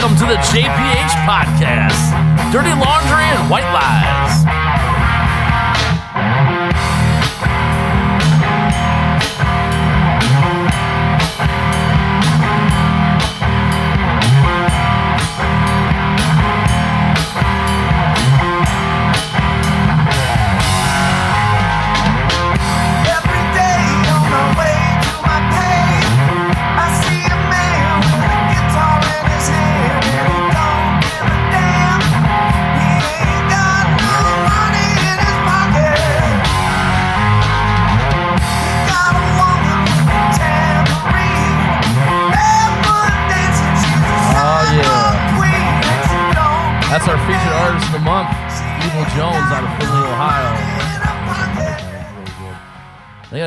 Welcome to the JPH podcast Dirty Laundry and White Lies.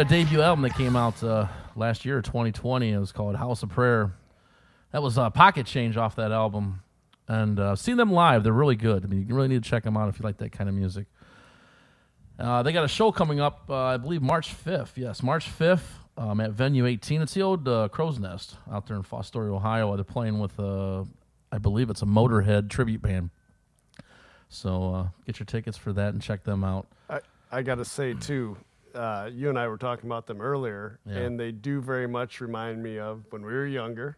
A debut album that came out uh, last year, 2020. It was called House of Prayer. That was uh, Pocket Change off that album. And uh, seen them live. They're really good. I mean, you really need to check them out if you like that kind of music. Uh, they got a show coming up, uh, I believe, March 5th. Yes, March 5th um, at Venue 18. It's the old uh, Crow's Nest out there in Fostoria, Ohio. They're playing with, uh, I believe it's a Motorhead tribute band. So get your tickets for that and check them out. I, I got to say too, uh, you and I were talking about them earlier, Yeah. and they do very much remind me of when we were younger,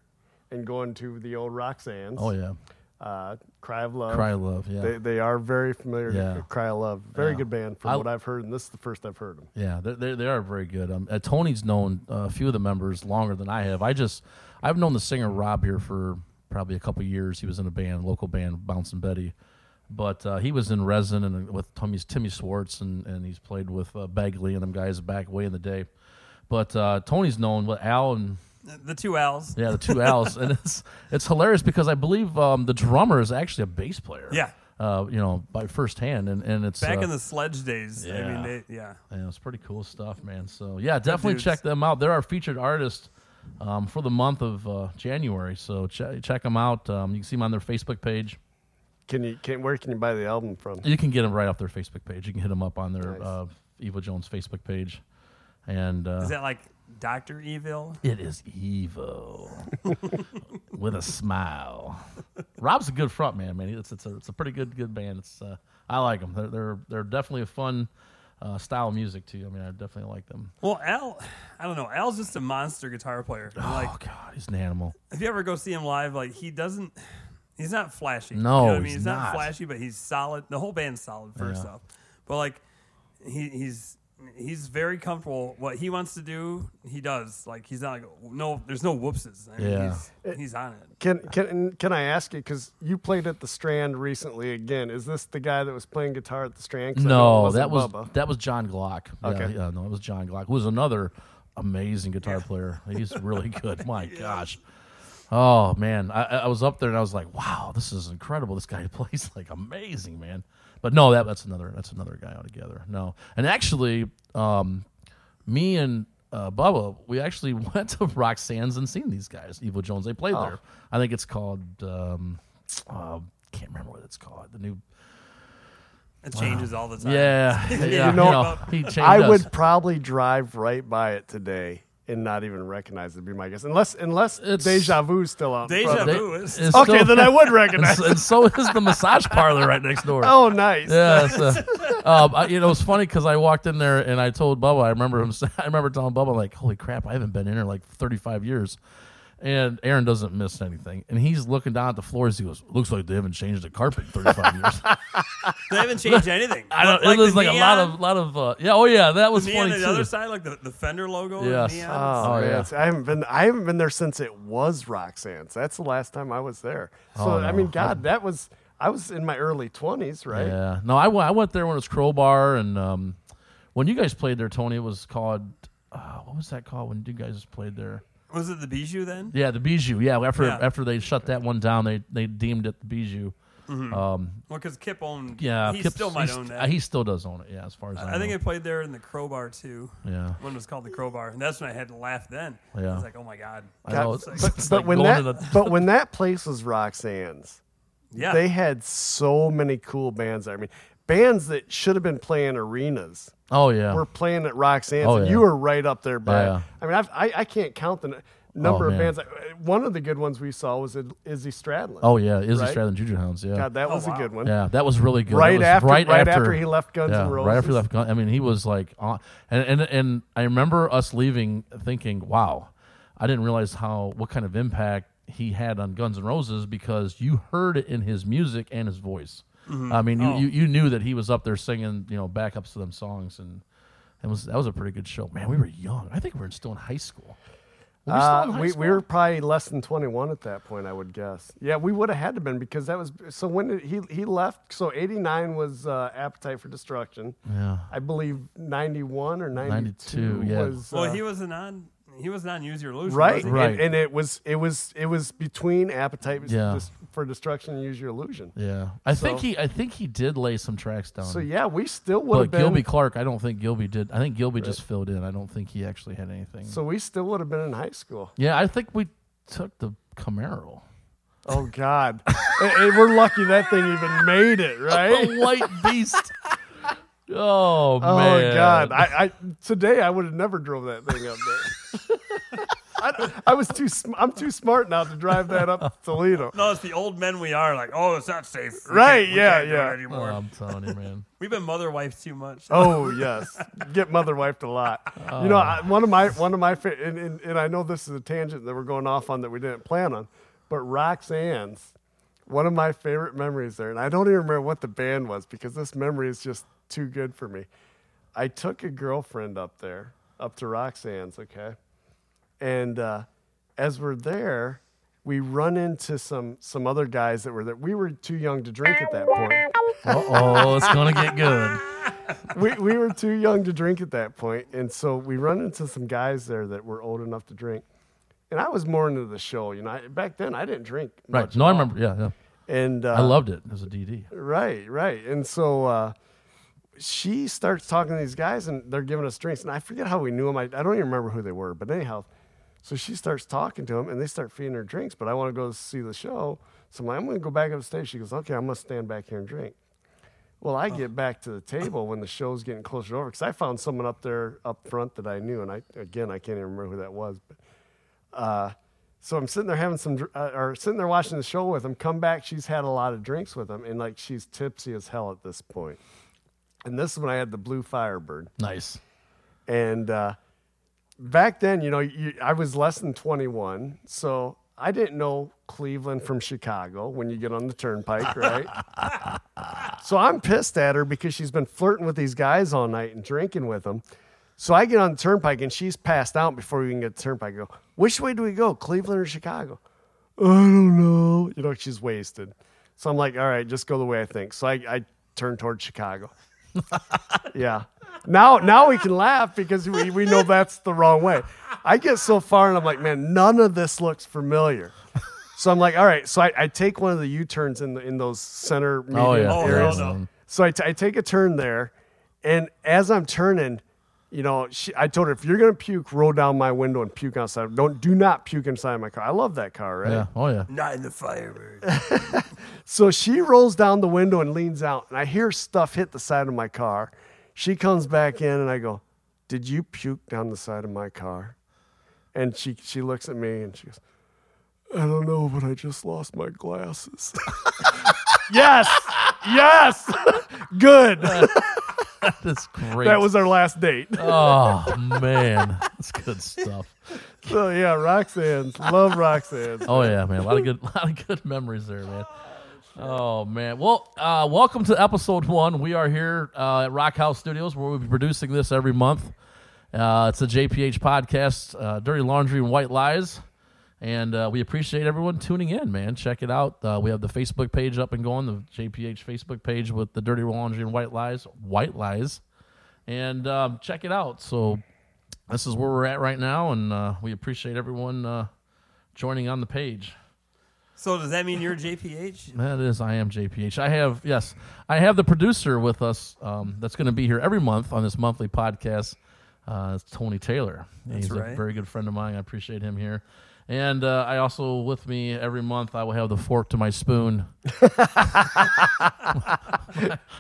and going to the old Roxanne's. Oh, yeah. uh, Cry of Love. Cry of Love, yeah. They, they are very familiar. Yeah. to Cry of Love, very Yeah. good band from I- what I've heard, and this is the first I've heard them. Yeah, they they they are very good. Um, uh, Tony's known uh, a few of the members longer than I have. I just I've known the singer Rob here for probably a couple years. He was in a band, local band, Bouncing Betty, but uh, he was in Resin and uh, with Tommy's Timmy Swartz, and, and he's played with uh, Bagley and them guys back way in the day. But uh, Tony's known with Al and The two L's. yeah, the two Al's, and it's it's hilarious because I believe um, the drummer is actually a bass player. Yeah. uh, you know, by firsthand, and and it's Back uh, in the sledge days. I yeah. mean, they, yeah. Yeah, it's pretty cool stuff, man. So yeah, definitely check them out. They're our featured artist um, for the month of uh, January. So ch- check them out. Um, you can see them on their Facebook page. Can you? Can, where can you buy the album from? You can get them right off their Facebook page. You can hit them up on their Nice. uh, Evil Jones Facebook page, and uh, Is that like Doctor Evil? it is evil with a smile. Rob's a good front man, man. It's it's a, it's a pretty good good band. It's uh, I like them. They're they're they're definitely a fun uh, style of music too. I mean, I definitely like them. Well, Al, I don't know. Al's just a monster guitar player. And, Like, oh God, he's an animal. if you ever go see him live, like he doesn't. He's not flashy. No, you know what I mean? he's he's not. not. flashy, but he's solid. The whole band's solid. First Yeah. off, but like, he, he's he's very comfortable. What he wants to do, he does. Like he's not like no. There's no whoopses. I mean, Yeah. he's, he's on it. Can can can I ask you? Because you played at the Strand recently again. Is this the guy that was playing guitar at the Strand? 'Cause I know it No, that was Bubba. that was John Glock. Yeah, Okay. yeah, no, it was John Glock, who was another amazing guitar player. He's really good. My gosh. Oh man, I, I was up there and I was like, "Wow, this is incredible! This guy plays like amazing, man." But no, that that's another that's another guy altogether. No, and actually, um, me and uh, Bubba, we actually went to Roxanne's and seen these guys, Evil Jones. They played there. I think it's called. Um, uh, can't remember what it's called. The new. It changes all the time. Yeah, yeah. know, you know, he changed I us. would probably drive right by it today and not even recognize it. Would be my guess, unless unless It's- Deja Vu's still out. Deja Vu it. is. It's Okay, still- then I would recognize. so, it. and so is the massage parlor right next door. Oh, nice. Yeah, so, um, I, you know, it's funny because I walked in there and I told Bubba. I remember him. I remember telling Bubba like, "Holy crap, I haven't been in here like 35 years." And Aaron doesn't miss anything, and he's looking down at the floors. He goes, "Looks like they haven't changed the carpet in 35 years." They haven't changed anything. I don't. Like it was the like a lot neon- of, lot of. Uh, yeah. Oh yeah, that was the neon funny on the too. other side, like the, the Fender logo. Yes. neon. Oh, Oh, yeah. it's- I haven't been. I haven't been there since it was Roxanne's. That's the last time I was there. So Oh, I mean, God, that was. I was in my early twenties, right? Yeah. No, I went. I went there when it was Crowbar, and um, when you guys played there, Tony, it was called. Uh, what was that called when you guys played there? Was it the Bijou then? Yeah, the Bijou. Yeah, after Yeah. after they shut that one down, they they deemed it the Bijou. Um, Well, because Kip owned. yeah, he Kip's- still might he's- own that. He still does own it. Yeah, as far as I, I think know. I played there in the Crowbar too. yeah. When it was called the Crowbar, and that's when I had to laugh. Then I Yeah. was like, "Oh my god!" I know, God, it's- but, but like when going that to the- but when that place was Roxanne's, Yeah, they had so many cool bands. there. I mean, bands that should have been playing arenas Oh yeah. were playing at Roxanne's. Oh, and yeah. You were right up there by. Yeah. I mean, I've, I I can't count the. number Oh, of man. bands. One of the good ones we saw was Izzy Stradlin. Oh yeah, Izzy Right? Stradlin Juju Hounds. Yeah, God, that oh, was wow. a good one. yeah, that was really good. Right after, right, right, after, after, he left Guns yeah, N' Roses. right after he left. Gun, I mean, he was like, on, and and and I remember us leaving thinking, wow, I didn't realize how what kind of impact he had on Guns N' Roses because you heard it in his music and his voice. I mean, you, Oh. you you knew that he was up there singing, you know, backups to them songs, and it was that was a pretty good show. Man, we were young. I think we were still in high school. Were we still Uh, in high we, school? we were probably less than 21 at that point, I would guess. Yeah, we would have had to been because that was so when did he he left. So 89 was uh, Appetite for Destruction. yeah. I believe 91 or 92, 92, yeah. was Well, uh, he wasn't on. He wasn't on Use Your Illusion. right. Right. And, and it was it was it was between Appetite Yeah. Dis- for Destruction and Use Your Illusion. Yeah, I think he I think he did lay some tracks down. So yeah, we still would have been. But Gilby Clarke, I don't think Gilby did. I think Gilby just filled in. I don't think he actually had anything. so we still would have been in high school. yeah, I think we took the Camaro. Oh God, and, and we're lucky that thing even made it, right? The white beast. oh, oh man. Oh man. God! I, I today I would have never drove that thing up there. I, I was too. Sm- I'm too smart now to drive that up to Toledo. No, it's the old men we are. Like, oh, it's not safe. We Right, can't- we yeah, can't do it yeah. anymore. Oh, I'm telling you, man. We've been mother wives too much. Oh yes, get mother wiped a lot. Oh. You know, I, one of my one of my fa- and, and, and I know this is a tangent that we're going off on that we didn't plan on, but Roxanne's one of my favorite memories there, and I don't even remember what the band was because this memory is just too good for me. I took a girlfriend up there, up to Roxanne's, okay, and uh, as we're there, we run into some some other guys that were there. We were too young to drink at that point. Oh, it's gonna get good. we, we were too young to drink at that point, and so we run into some guys there that were old enough to drink. And I was more into the show, you know. I, back then, I didn't drink. Right. much No, I remember. Yeah, yeah. And uh, I loved it as a DD. Right, right. And so uh, she starts talking to these guys, and they're giving us drinks. And I forget how we knew them. I, I don't even remember who they were. But anyhow, so she starts talking to him, and they start feeding her drinks. But I want to go see the show. So I'm like, I'm going to go back upstairs. She goes, okay, I'm going to stand back here and drink. Well, I get back to the table when the show's getting closer over because I found someone up there up front that I knew, and I again I can't even remember who that was. But uh, so I'm sitting there having some, uh, or sitting there watching the show with him. Come back, she's had a lot of drinks with him, and like she's tipsy as hell at this point. And this is when I had the blue Firebird, Nice. and uh, back then, you know, you, I was less than 21, so I didn't know Cleveland from Chicago when you get on the turnpike, right? so I'm pissed at her because she's been flirting with these guys all night and drinking with them. So I get on the turnpike and she's passed out before we can get to the turnpike. I go, which way do we go, Cleveland or Chicago? I don't know. You know, she's wasted. So I'm like, all right, just go the way I think. So I, I turn towards Chicago. yeah. Now, now we can laugh because we, we know that's the wrong way. I get so far and I'm like, man, none of this looks familiar. So I'm like, all right. So I, I take one of the U-turns in the, in those center median Oh yeah. Oh, hell areas. no. So I, t- I take a turn there, and as I'm turning, you know, she, I told her if you're gonna puke, roll down my window and puke outside. Don't do not puke inside my car. I love that car, right? Yeah. Oh yeah. Not in the Firebird. So she rolls down the window and leans out, and I hear stuff hit the side of my car. She comes back in, and I go, "Did you puke down the side of my car?" And she she looks at me and she goes, "I don't know, but I just lost my glasses." yes, yes, good. That's great. that was our last date. Oh man, that's good stuff. So yeah, Roxanne's love Roxanne's. Oh yeah, man. A lot of good, lot of good memories there, man. Oh man. Well, uh, welcome to episode one. We are here uh, at Rock House Studios, where we'll be producing this every month. Uh, it's a JPH podcast, uh, Dirty Laundry and White Lies, and uh, we appreciate everyone tuning in. Man, check it out. Uh, we have the Facebook page up and going, the JPH Facebook page with the Dirty Laundry and White Lies, White Lies, and um, check it out. So this is where we're at right now, and we appreciate everyone joining on the page. So does that mean you're JPH? That is, I am JPH. I have, yes, I have the producer with us um, that's going to be here every month on this monthly podcast. Uh, it's Tony Taylor. He's a right. very good friend of mine. I appreciate him here. And uh, I also, with me every month, I will have the fork to my spoon,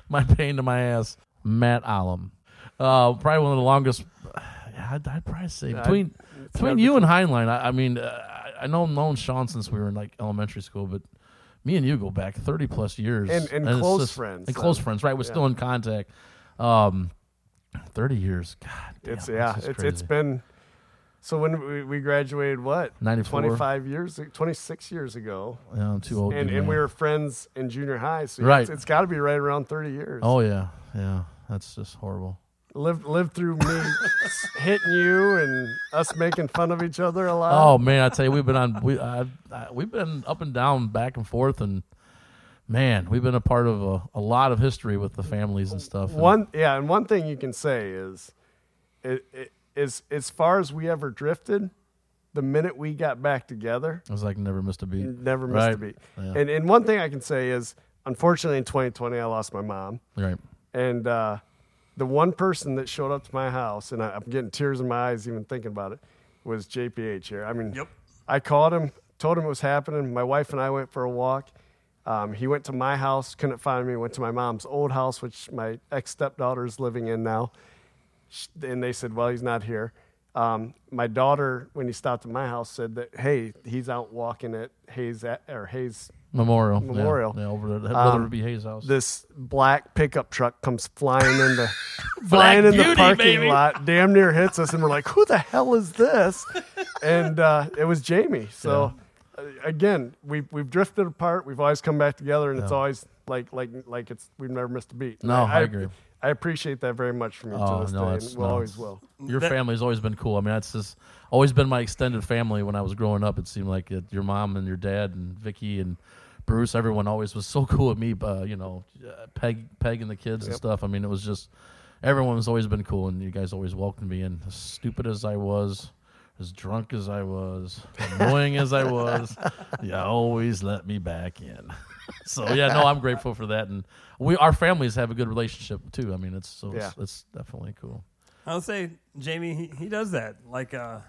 my pain to my ass, Matt Allam. Uh, probably one of the longest. I'd, I'd probably say between between you and Heinlein. I, I mean, uh, I, know known Sean since we were in like elementary school, but me and you go back thirty plus years, And- and it's close just- friends, and close friends. Right, we're Yeah. still in contact. Um, thirty years. God, damn, It's yeah, it's it's crazy. been. So when we, we graduated, what 94. 25 years, 26 years ago, Yeah, I'm too old. and and we were friends in junior high. So Right. it's, it's got to be right around 30 years. Oh yeah, yeah. That's just horrible. Lived lived through me hitting you and us making fun of each other a lot. Oh man, I tell you, we've been on we I, I, we've been up and down, back and forth, and man, we've been a part of a, a lot of history with the families and stuff. and- One yeah, and one thing you can say is, it, it is as far as we ever drifted, the minute we got back together, it was like never missed a beat. never missed a beat. Yeah. And and one thing I can say is, unfortunately, in 2020, I lost my mom, Right. and uh, the one person that showed up to my house, and I, I'm getting tears in my eyes even thinking about it, was JPH here. I mean, Yep. I called him, told him it was happening. My wife and I went for a walk. Um, he went to my house, couldn't find me. Went to my mom's old house, which my ex stepdaughter is living in now. And they said, "Well, he's not here." Um, my daughter, when he stopped at my house, said that, "Hey, he's out walking at Hayes at, or Hayes Memorial. Memorial. Yeah, over at Um, Brother B. Hayes' house. this black pickup truck comes flying in the flying in the parking baby. lot, damn near hits us, and we're like, "Who the hell is this?" and uh, it was Jamie. So uh, again, we've we've drifted apart. We've always come back together, and it's always like like like it's we've never missed a beat. No, I agree. I appreciate that very much from you Oh, to this no, day, it's- and we'll no, always will. Your That- family's always been cool. I mean, that's just always been my extended family. When I was growing up, it seemed like it, your mom and your dad and Vicky and Bruce, everyone always was so cool with me. Uh, you know, uh, Peg, Peg and the kids and stuff. I mean, it was just everyone has always been cool, and you guys always welcomed me in. As stupid as I was, as drunk as I was, annoying as I was, you always let me back in. so yeah, no, I'm grateful for that, and we our families have a good relationship too. I mean, it's so it's, it's definitely cool. I'll say Jamie, he, he does that. Like uh,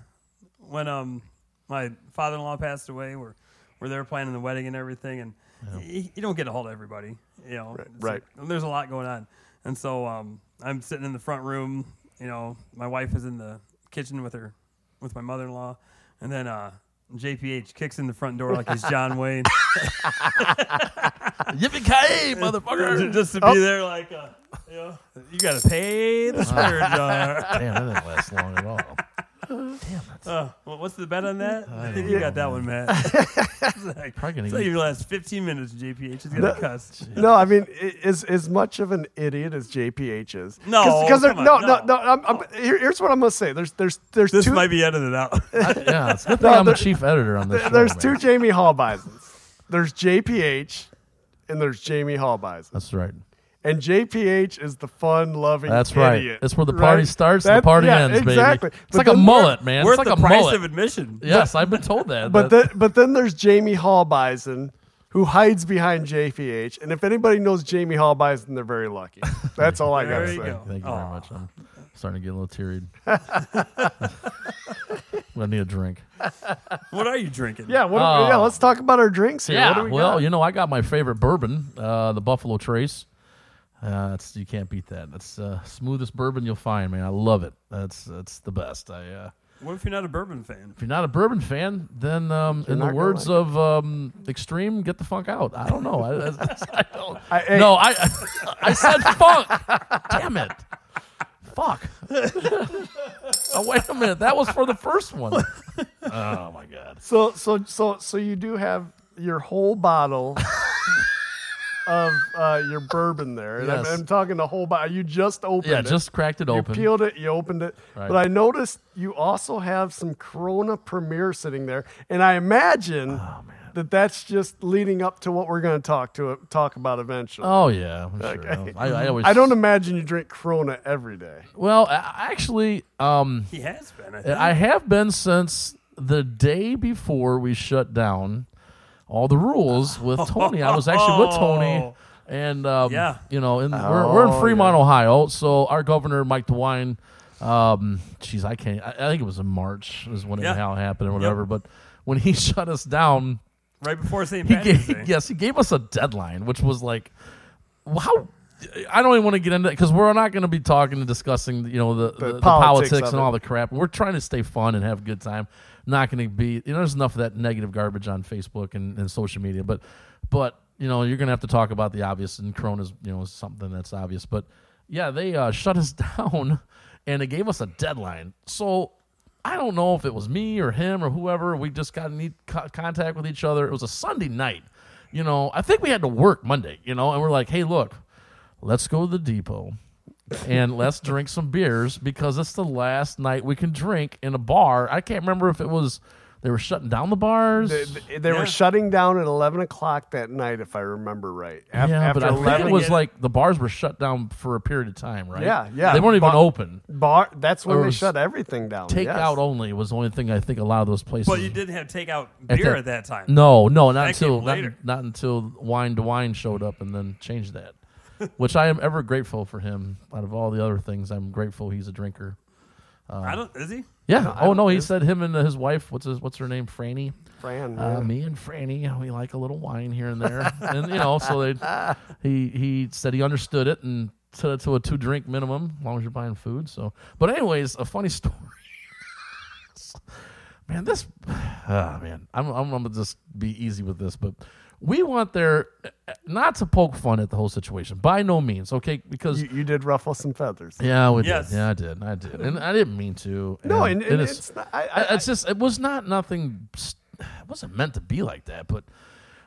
when um my father-in-law passed away, we're we're there planning the wedding and everything, and you, you don't get a hold of everybody. You know, Right, right. like- there's a lot going on, and so um I'm sitting in the front room. You know, my wife is in the kitchen with her with my mother-in-law, and then uh. JPH kicks in the front door like he's John Wayne, Yippee ki motherfucker! just to be there, like, uh, you know, you gotta pay the spirit jar. Damn, that didn't last long at all. Damn, that's Uh, well, what's the bet on that? I think you got that one, Matt. it's like, Probably gonna it's like get- your last 15 minutes, JPH is gonna cuss. No, I mean, i- is as much of an idiot as JPH is. No, because come no, on, no, no. no. I'm, I'm, here, here's what I'm gonna say. There's, there's, there's This two. might be edited out. yeah, it's good thing No, I'm the chief editor on this show. there's man. two Jamie Hallbisons. There's JPH, and there's Jamie Hallbison. That's right. And JPH is the fun-loving. That's right. idiot, It's where the party right? starts and the party yeah, ends, baby. It's But like a mullet, man. Worth it's like the a price mullet. of admission. yes, I've been told that. But that- then, but then there's Jamie Hallbison, who hides behind JPH. And if anybody knows Jamie Hallbison, they're very lucky. That's all I gotta say. go. Thank you very much. I'm starting to get a little teary. I need a drink. What are you drinking? Yeah, what, Oh. yeah. Let's talk about our drinks here. Yeah, what do we well, got? you know, I got my favorite bourbon, uh, the Buffalo Trace. Uh, it's, you can't beat that. That's uh, smoothest bourbon you'll find, man. I love it. That's that's the best. I uh, What if you're not a bourbon fan? if you're not a bourbon fan, then um, in the words like of um, Extreme, get the funk out. I don't know. I, I, I don't. I- hey. no, I I said funk. Damn it. Fuck. oh wait a minute. That was for the first one. Oh my god. So so so so you do have your whole bottle of uh, your bourbon there. And I'm, I'm talking the whole bottle. You just opened Yeah, it. Yeah, just cracked it open. you peeled it, you opened it. Right. But I noticed you also have some Corona Premier sitting there, and I imagine Oh, that that's just leading up to what we're going to talk to talk about eventually. Oh yeah, I'm sure. I, I always. I don't imagine you drink Corona every day. Well, actually, um, He has been. I, think. I have been since the day before we shut down all the rules with Tony. I was actually with Tony, and um, Yeah. you know, and we're, we're in Oh, Fremont, Ohio. So our governor Mike DeWine, um, geez, I can't. I, I think it was in March is when Yeah. it how it happened or whatever. But when he shut us down, right before St. Patrick's Day. yes, he gave us a deadline, which was like, how I don't even want to get into it because we're not going to be talking and discussing, you know, the, the, the politics politics and all the crap. We're trying to stay fun and have a good time. Not going to be, you know, there's enough of that negative garbage on Facebook and, and social media. But, but you know, you're going to have to talk about the obvious, and Corona's, you know, something that's obvious. But yeah, they uh, shut us down, and it gave us a deadline. So I don't know if it was me or him or whoever. We just got in co- contact with each other. It was a Sunday night. You know, I think we had to work Monday, you know, and we're like, hey, look, let's go to the depot and let's drink some beers because it's the last night we can drink in a bar. I can't remember if it was they were shutting down the bars. They, they- they Yeah. were shutting down at 11 o'clock that night, if I remember right. Af- yeah, after but I think it was like the bars were shut down for a period of time, right? Yeah, yeah. They weren't even Bar- open. bar, that's when Or they shut everything down. Takeout yes. only was the only thing I think a lot of those places. But you didn't have takeout At beer that- at that time. No, no, not That until not, later. not until wine to wine showed up and then changed that. Which I am ever grateful for him. Out of all the other things, I'm grateful he's a drinker. I don't. Is he? Yeah. I oh no, he said him and his wife. What's his What's her name? Franny. Fran, Uh, yeah. me and Franny, we like a little wine here and there, and you know, so they, he he said he understood it and set it to a two drink minimum, as long as you're buying food. So, but anyways, a funny story. man, this, ah, man, I'm I'm gonna just be easy with this, but we want there uh, not to poke fun at the whole situation by no means, okay? Because you, you did ruffle some feathers. yeah, we Yes. did, yeah, I did, I did, and I didn't mean to. No, and, it and is- it's not, I, I- I, it's just it was not nothing. It wasn't meant to be like that, but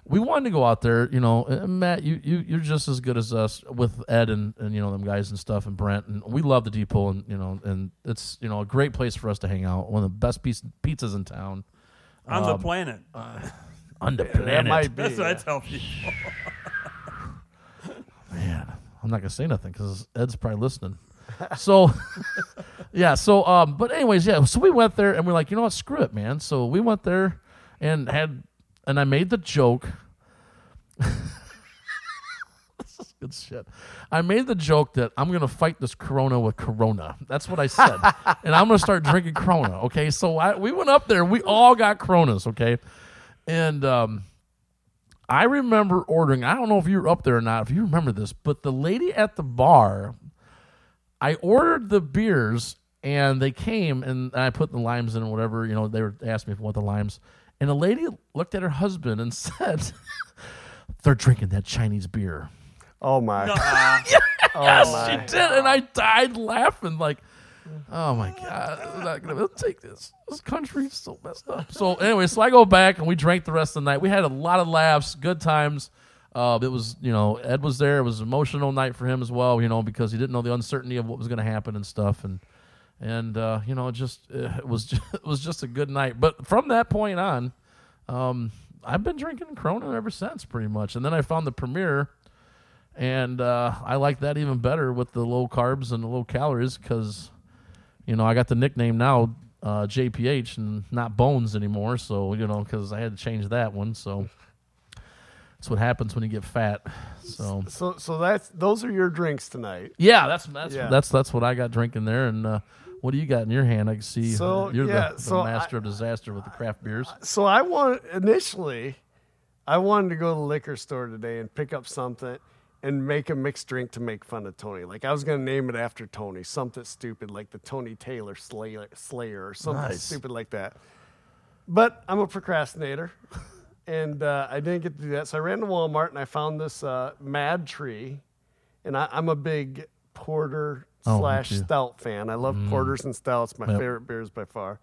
we wanted to go out there. You know, and Matt, you you you're just as good as us with Ed and and you know them guys and stuff and Brent, and we love the depot and you know and it's you know a great place for us to hang out. One of the best piece, pizzas in town On Um, the planet. on the that planet. might be. That's what I tell people. Man, I'm not gonna say nothing because Ed's probably listening. So, yeah. So, um, but anyways, yeah. So we went there and we're like, you know what? Screw it, man. So we went there and had, and I made the joke. this is good shit. I made the joke that I'm gonna fight this Corona with Corona. That's what I said, and I'm gonna start drinking Corona. Okay. So I, we went up there. We all got Coronas. Okay, and um. I remember ordering. I don't know if you were up there or not, if you remember this, but the lady at the bar, I ordered the beers and they came and I put the limes in or whatever. You know, they were they asked me if I want the limes, and the lady looked at her husband and said, "They're drinking that Chinese beer." Oh my. Nuh-uh. oh Yes, my. she did, and I died laughing like, "Oh my god, I'm not gonna take this. This country's so messed up." So anyway, so I go back and we drank the rest of the night. We had a lot of laughs, good times. Uh, it was, you know, Ed was there. It was an emotional night for him as well, you know, because he didn't know the uncertainty of what was going to happen and stuff, and and uh, you know, it just it was just, it was just a good night. But from that point on, um, I've been drinking Corona ever since, pretty much. And then I found the Premier, and uh, I like that even better with the low carbs and the low calories because, you know, I got the nickname now uh, JPH and not Bones anymore. So you know, because I had to change that one. So that's what happens when you get fat. So So so that's those are your drinks tonight. yeah, that's that's Yeah. that's that's what I got drinking there. And uh, what do you got in your hand? I can see So, you're yeah, the, the so master I- of disaster with the craft beers. So I want initially, I wanted to go to the liquor store today and pick up something and make a mixed drink to make fun of Tony. Like I was gonna name it after Tony, something stupid like the Tony Taylor Slayer, Slayer or something Nice. stupid like that. But I'm a procrastinator, and uh, I didn't get to do that. So I ran to Walmart and I found this uh, MadTree, and I, I'm a big porter Oh, slash. Mm. stout fan. I love porters and stouts. My Yep. favorite beers by far.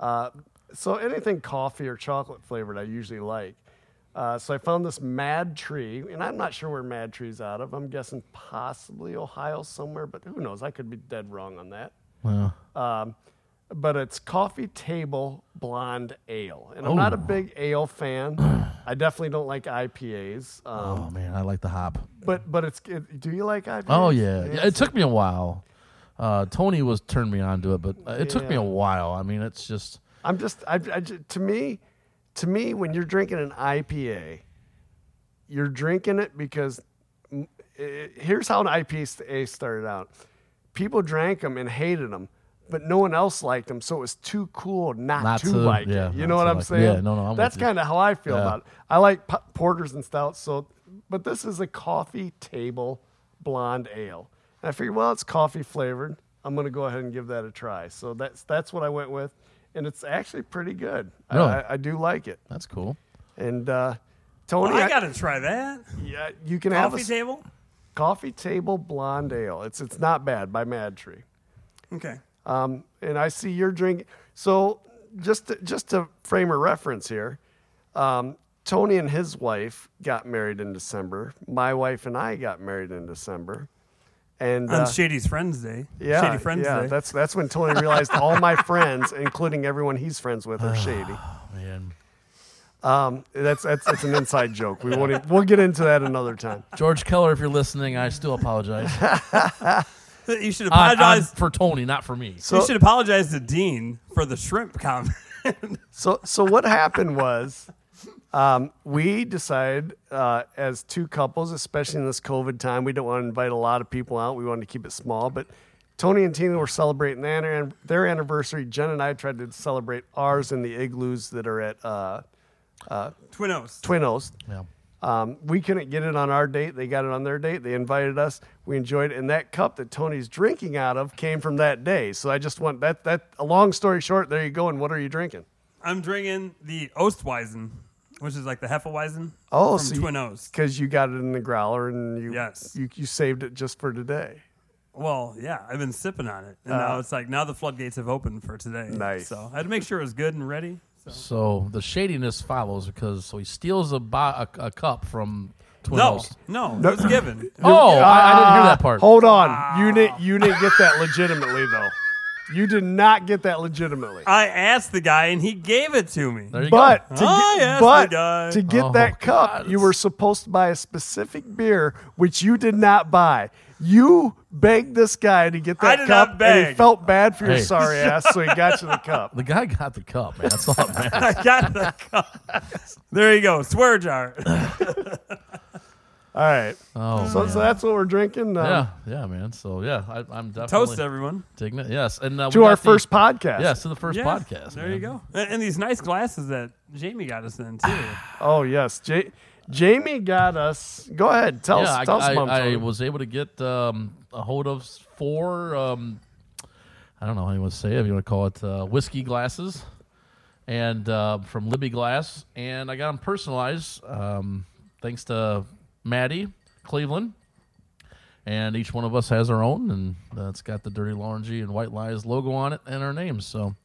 Uh, so anything coffee or chocolate flavored, I usually like. Uh, so I found this MadTree, and I'm not sure where MadTree's out of. I'm guessing possibly Ohio somewhere, but who knows? I could be dead wrong on that. Well, Um, but it's coffee table blonde ale, and I'm not a Oh. big ale fan. I definitely don't like IPAs. Um, oh man, I like the hop. But but it's it, do you like IPAs? Oh yeah, yeah. It took me a while. Uh, Tony was turned me on to it, but uh, it took me a while. I mean, it's just I'm just, I, I to me, to me, when you're drinking an IPA, you're drinking it because mm, eh, here's how an IPA st- started out. People drank them and hated them, but no one else liked them, so it was too cool not, Not to, to- like yeah, it. You know what I'm like- saying? yeah, no, no, I'm That's kind of how I feel Yeah. about it. I like porters and stouts, so but this is a coffee table blonde ale. And I figured, well, it's coffee flavored. I'm going to go ahead and give that a try. So that's that's what I went with, and it's actually pretty good. I- Really? I, I do like it. That's cool. And uh, Tony, Well, I I- got to try that. yeah, you can have a Coffee table? coffee table blonde ale. It's it's not bad by MadTree. Okay. Um, and I see you're drinking. So just to, just to frame a reference here, um, Tony and his wife got married in December. My wife and I got married in December. And On uh, Shady's Friends Day. yeah, Shady Friends yeah, Day. that's that's when Tony realized all my friends, including everyone he's friends with, are shady. Man. Um, that's that's that's an inside joke. We won't. e- We'll get into that another time. George Keller, if you're listening, I still apologize. you should On- on- apologize. for Tony, not for me. So you should apologize to Dean for the shrimp comment. So, so what happened was, um, we decided uh, as two couples, especially in this COVID time, we don't want to invite a lot of people out. We wanted to keep it small. But Tony and Tina were celebrating their, their anniversary. Jen and I tried to celebrate ours in the igloos that are at uh, Twin Oaks. Twin Oaks. Yeah. Um, we couldn't get it on our date. They got it on their date. They invited us. We enjoyed it. And that cup that Tony's drinking out of came from that day. So I just want that. That a long story short. There you go. And what are you drinking? I'm drinking the Ostweizen, which is like the Hefeweizen Oh, from so Twin Oaks. because you got it in the growler and you Yes. you, you saved it just for today. Well, yeah, I've been sipping on it, and now it's like now the floodgates have opened for today. Uh. Nice. So I had to make sure it was good and ready. So. So the shadiness follows because so he steals a, bo- a, a cup from Twin No, no, it was given. Oh, I, I didn't hear that part. Hold on, you didn't you didn't get that legitimately though. You did not get that legitimately. I asked the guy, and he gave it to me. There you But go. to I get, asked but the guy. to get Oh, that cup, God, you were supposed to buy a specific beer, which you did not buy. You begged this guy to get I that did cup, not and he felt bad for your Hey. sorry ass, so he got you the cup. The guy got the cup, man. That's all that matters. I got the cup. There you go, swear jar. All right, Oh, so, man. so that's what we're drinking. Um, yeah, yeah, man. So yeah, I, I'm definitely Toast everyone. digging it. Yes, and uh, To our got the- first podcast. Yes, to the first Yeah, podcast. There man. you go. And, and these nice glasses that Jamie got us in too. Oh yes, Ja- Jamie got us. Go ahead, tell yeah, us. Tell us I, about I, I was able to get um, a hold of four. Um, I don't know how you want to say it. If you want to call it uh, whiskey glasses, and uh, from Libbey Glass, and I got them personalized um, thanks to Maddie Cleveland. And each one of us has our own, and uh, it's got the Dirty Laundry and White Lies logo on it and our names. So,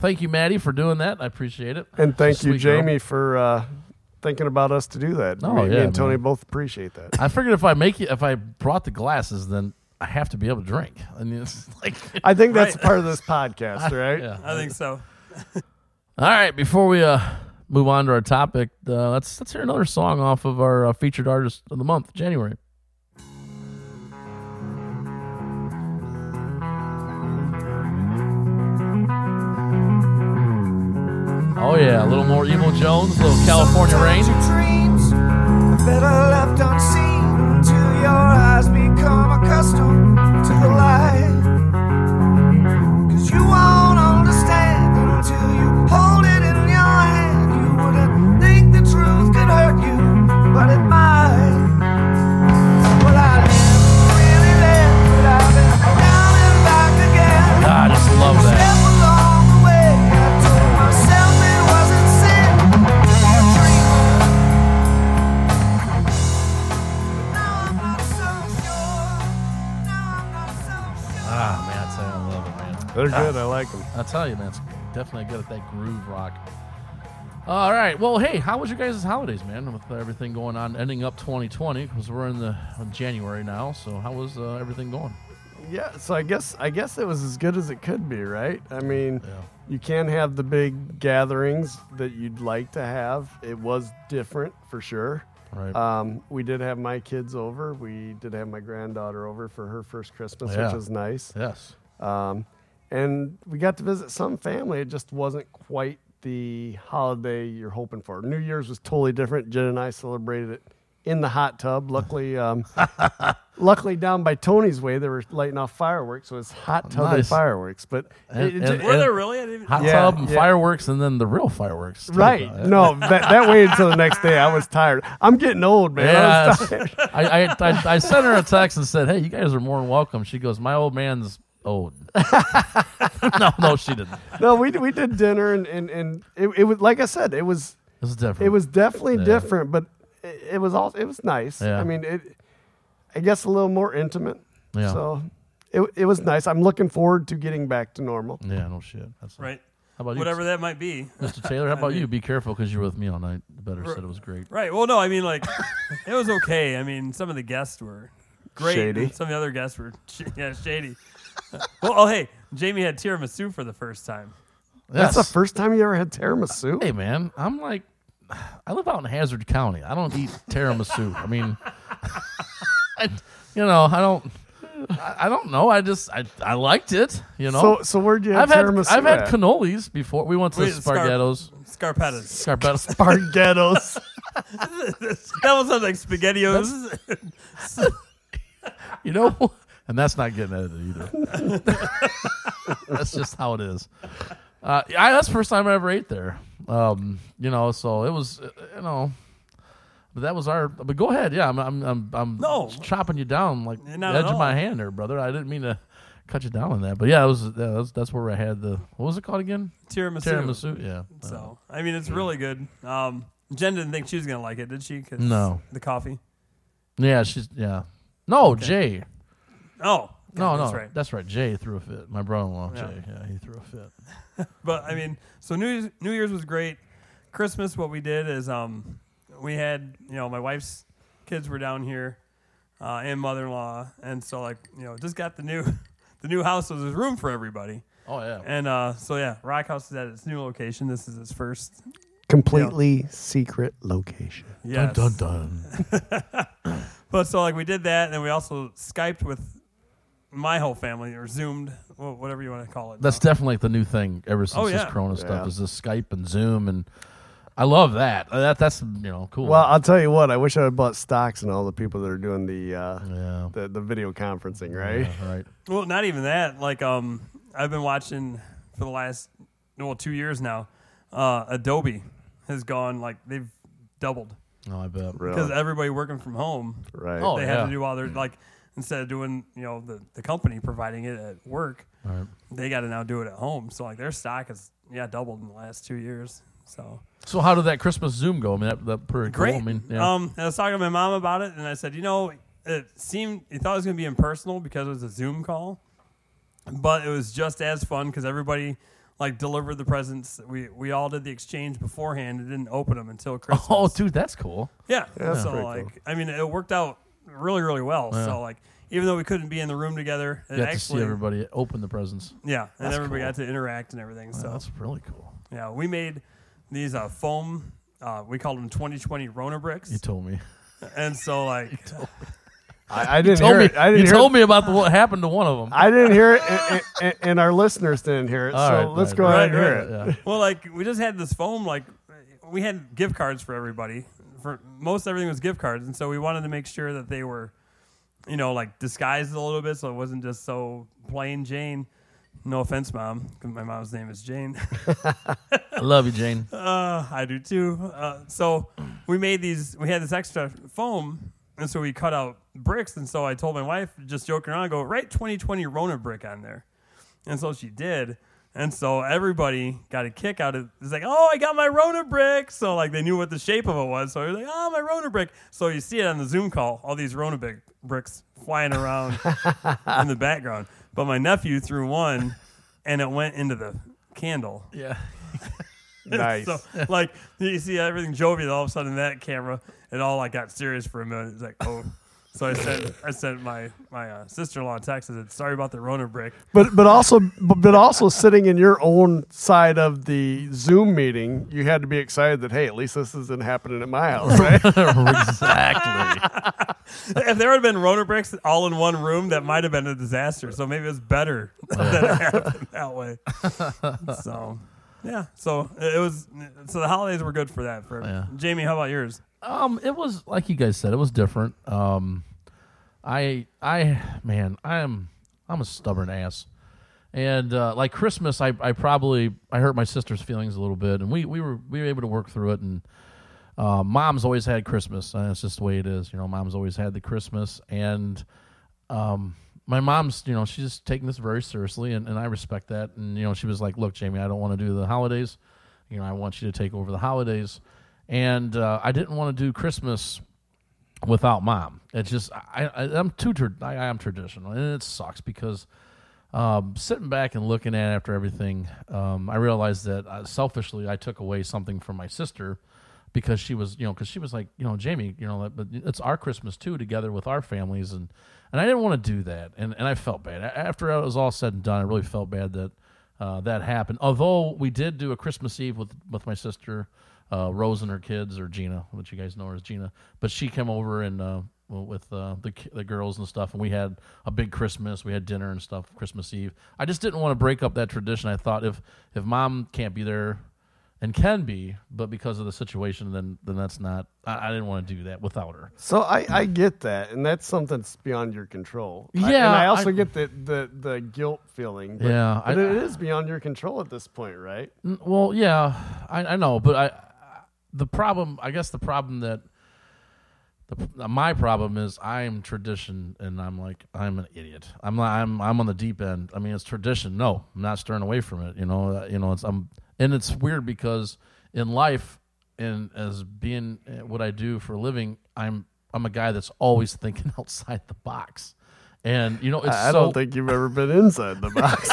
thank you, Maddie, for doing that. I appreciate it. And thank you, Sweet girl. Jamie, for uh, thinking about us to do that. Oh, me, me yeah, and Tony man. both appreciate that. I figured if I make it, if I brought the glasses, then I have to be able to drink. I mean, it's like, I think that's Right. part of this podcast, right? yeah. I think so. All right, before we uh, move on to our topic, uh, let's let's hear another song off of our uh, featured artist of the month, January. Oh yeah, a little more Evil Jones, a little California Rain. Dreams are better left unseen your eyes become accustomed to the light. Cause you won't They're good. I like them. I tell you, man, it's definitely good at that groove rock. All right. Well, hey, how was your guys' holidays, man? With everything going on, ending up 2020 because we're in the in January now. So how was uh, everything going? Yeah, so I guess I guess it was as good as it could be, right? I mean, Yeah. you can't have the big gatherings that you'd like to have. It was different for sure. Right. Um, we did have my kids over. We did have my granddaughter over for her first Christmas, Yeah. which was nice. yes. Um, and we got to visit some family. It just wasn't quite the holiday you're hoping for. New Year's was totally different. Jen and I celebrated it in the hot tub. Luckily, um, luckily down by Tony's way, they were lighting off fireworks, so it's hot tub and fireworks. But And- it- it and- ju- Were there really? I Hot Yeah, tub and yeah. fireworks, and then the real fireworks. too. right? No, that, that waited until the next day. I was tired. I'm getting old, man. I was tired. I, I, I, I sent her a text and said, "Hey, you guys are more than welcome." She goes, "My old man's old." no, no, she didn't. No, we we did dinner and and, and it, it was like I said, it was This is different. it was definitely Yeah. different, but it, it was all it was nice. Yeah. I mean, it I guess a little more intimate. Yeah. So it it was nice. I'm looking forward to getting back to normal. Yeah, no shit. That's right. How about you, Whatever that might be. Mr. Taylor? How about you? Be careful because you're with me all night. The better said it was great. Right. Well, no, I mean, like, it was okay. I mean, some of the guests were great. Shady. Some of the other guests were, sh- yeah, shady. well, oh, hey, Jamie had tiramisu for the first time. That's the Yes. first time you ever had tiramisu. Hey man, I'm like, I live out in Hazzard County. I don't eat tiramisu. I mean, I, you know, I don't. I, I don't know. I just I, I liked it. You know, So so where'd you have I've had tiramisu? I've had at? cannolis before. We went to Wait, Scar- Spargettos. Scarpettas. Scarpettos. Spargettos. that almost sounds like SpaghettiOs. You know, and that's not getting edited either. that's just how it is. Uh, yeah, that's the first time I ever ate there. Um, you know, so it was, uh, you know, but that was our. But go ahead, yeah. I'm, I'm, I'm, I'm No. chopping you down like the edge of my hand there, brother. I didn't mean to cut you down on that, but yeah, it was. Yeah, that's, that's where I had the. What was it called again? tiramisu. Tiramisu. Yeah. So, I mean, it's really good. Um, Jen didn't think she was going to like it, did she? 'Cause No. The coffee. yeah, she's yeah. No, Jay. Oh. No, God, no, That's right. That's right. Jay threw a fit. My brother-in-law, Yeah. Jay. Yeah, he threw a fit. But I mean, so New Year's, New Year's was great. Christmas, what we did is um, we had you know my wife's kids were down here, uh, and mother-in-law, and so like you know just got the new the new house, so there's room for everybody. Oh yeah. And uh, so yeah, Rock House is at its new location. This is its first. Completely secret location. Yes. Dun dun dun. But so like we did that, and then we also Skyped with my whole family or Zoomed, wha- whatever you want to call it. That's now. definitely like the new thing ever since Oh, this yeah. Corona stuff is this Skype and Zoom and I love that. Uh, That that's you know cool. Well, I'll tell you what. I wish I had bought stocks and all the people that are doing the uh, yeah. the, the video conferencing, right? Yeah, right. Well, not even that. Like, um, I've been watching for the last well two years now. Uh, Adobe has gone like they've doubled Oh, I bet. Really? because everybody working from home, Right. Oh, they yeah. have to do all their like instead of doing you know the the company providing it at work, Right. they got to now do it at home. So like their stock has yeah doubled in the last two years. So So how did that Christmas Zoom go? I mean, that, that pretty great. cool. I mean, yeah. Um, I was talking to my mom about it, and I said, you know, it seemed he thought it was going to be impersonal because it was a Zoom call, but it was just as fun because everybody like delivered the presents. We we all did the exchange beforehand and didn't open them until Christmas. oh, dude, that's cool. yeah. that's so like, cool. I mean, it worked out really really well. Yeah. So like, even though we couldn't be in the room together, it You got to see everybody open the presents. yeah, and That's everybody cool. got to interact and everything. So So that's really cool. yeah, we made these uh, foam. Uh, we called them 2020 Rona bricks, You told me. and so like. I, I didn't told hear me. it. I didn't hear told it. me about the, what happened to one of them. I didn't hear it, and, and, and our listeners didn't hear it. All so right, let's right, go right, ahead and hear right, it. yeah. Well, like we just had this foam. Like we had gift cards for everybody. For most everything was gift cards, and so we wanted to make sure that they were, you know, like disguised a little bit, so it wasn't just so plain Jane. No offense, mom, because my mom's name is Jane. I love you, Jane. uh, I do too. Uh, so we made these. We had this extra foam, and so we cut out bricks. And so I told my wife, just joking around, go write 2020 Rona brick on there. And so she did. And so everybody got a kick out of it. it's like, oh, I got my Rona brick. So like they knew what the shape of it was. So they're like, oh, my Rona brick. So you see it on the Zoom call, all these Rona brick bricks flying around in the background. But my nephew threw one, and it went into the candle. Yeah. Nice. So like you see everything jovial, all of a sudden that camera, it all like got serious for a minute. It's like, oh. So I sent I sent my my uh, sister in law a text. I said, sorry about the Rona brick. But but also but but also sitting in your own side of the Zoom meeting, you had to be excited that hey, at least this isn't happening at my house, right? exactly. if there had been Rona bricks all in one room, that might have been a disaster. So maybe it's was better that it happened that way. So Yeah. So it was. So the holidays were good for that. For Yeah. Jamie, how about yours? Um, it was like you guys said, it was different. Um, I, I, man, I'm, I'm a stubborn ass, and uh, like Christmas, I, I probably I hurt my sister's feelings a little bit, and we, we were we were able to work through it. And uh, mom's always had Christmas, and it's just the way it is. You know, mom's always had the Christmas, and um, my mom's, you know, she's just taking this very seriously, and, and I respect that. And you know, she was like, "Look, Jamie, I don't want to do the holidays. You know, I want you to take over the holidays." And uh, I didn't want to do Christmas without mom. It's just I, I I'm too tra- I am traditional, and it sucks because um, sitting back and looking at after everything, um, I realized that uh, selfishly I took away something from my sister because she was you know because she was like you know Jamie you know but it's our Christmas too together with our families and and I didn't want to do that and and I felt bad after it was all said and done I really felt bad that. Uh, that happened. Although we did do a Christmas Eve with with my sister, uh, Rose and her kids, or Gina, which you guys know her as Gina. But she came over and uh, with uh, the the girls and stuff, and we had a big Christmas. We had dinner and stuff Christmas Eve. I just didn't want to break up that tradition. I thought if if mom can't be there and can be, but because of the situation, then then that's not. I, I didn't want to do that without her. So I, I get that, and that's something that's beyond your control. I- Yeah, and I also I- get the, the, the guilt feeling. But, Yeah, but I- it is beyond your control at this point, right? N- Well, yeah, I, I know, but I, the problem, I guess, the problem that the, my problem is I'm tradition, and I'm like I'm an idiot. I'm I'm I'm on the deep end. I mean, it's tradition. No, I'm not stirring away from it. You know, uh, you know, it's I'm, and it's weird because in life, and as being uh, what I do for a living, I'm I'm a guy that's always thinking outside the box. And you know, it's I, I so, don't think you've ever been inside the box.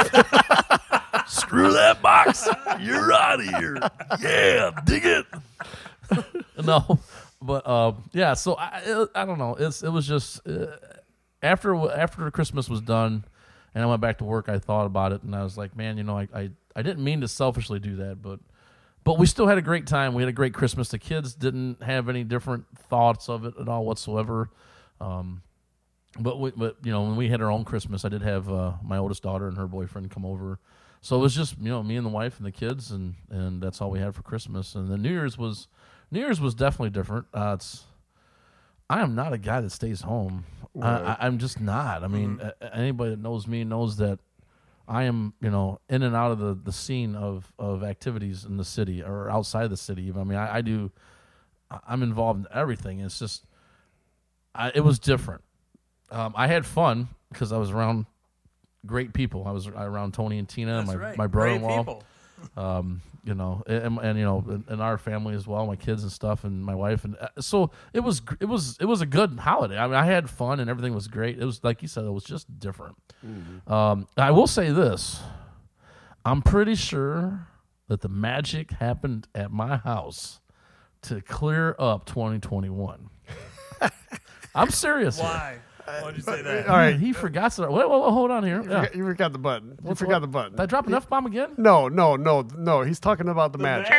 Screw that box. You're out of here. Yeah, dig it. no, but uh, yeah. So I, I don't know. It's it was just uh, after after Christmas was done, and I went back to work. I thought about it, and I was like, man, you know, I I, I didn't mean to selfishly do that, but. But we still had a great time. We had a great Christmas. The kids didn't have any different thoughts of it at all whatsoever. Um, but we, but you know when we had our own Christmas, I did have uh, my oldest daughter and her boyfriend come over, so it was just you know me and the wife and the kids, and and that's all we had for Christmas. And then New Year's was New Year's was definitely different. Uh, it's I am not a guy that stays home. I, I, I'm just not. I mean, a- anybody that knows me knows that I am you know in and out of the, the scene of, of activities in the city or outside the city. I mean, I, I do. I'm involved in everything. It's just I, it was different. Um, I had fun because I was around great people. I was around Tony and Tina, That's my right. my brother-in-law. people. Um, you know, and, and you know, in and our family as well, my kids and stuff, and my wife, and uh, so it was it was it was a good holiday. I mean, I had fun and everything was great. It was like you said, it was just different. Um, I will say this: I'm pretty sure that the magic happened at my house to clear up 2021. I'm serious. here. Why? Why'd you say that? All right, He forgot. To, wait, wait, wait, hold on here. you Yeah. forgot- you forgot the button. You What's forgot what? the button. Did I drop an F bomb again? No, no, no, no. He's talking about the, magic.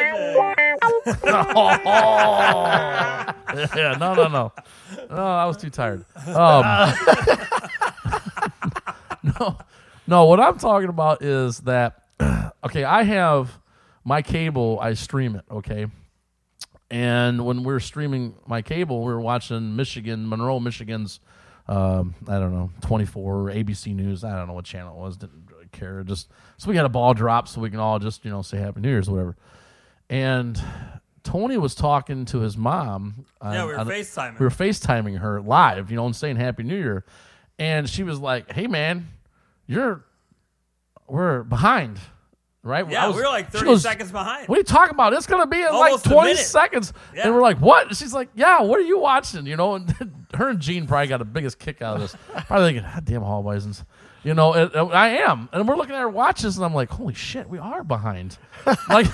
yeah, no, no, no. No, I was too tired. Um, no, no. What I'm talking about is that okay. I have my cable. I stream it. Okay, and when we are streaming my cable, we're watching Michigan, Monroe, Michigan's. Um, I don't know, 24 ABC News. I don't know what channel it was. Didn't really care. Just so we got a ball drop, so we can all just you know say Happy New Year's or whatever. And Tony was talking to his mom. Yeah, on- we were on- FaceTiming. we were FaceTiming her live, you know, and saying Happy New Year. And she was like, Hey man, you're we're behind. Right? yeah, was- we were like she 30 goes, seconds behind. What are you talking about? It's gonna be in Almost like 20 seconds. Yeah. And we're like, What? And she's like, Yeah, what are you watching? You know, and her and Gene probably got the biggest kick out of this. probably thinking, God damn Hall Bisons. You know, and, and I am. And we're looking at our watches and I'm like, Holy shit, we are behind. like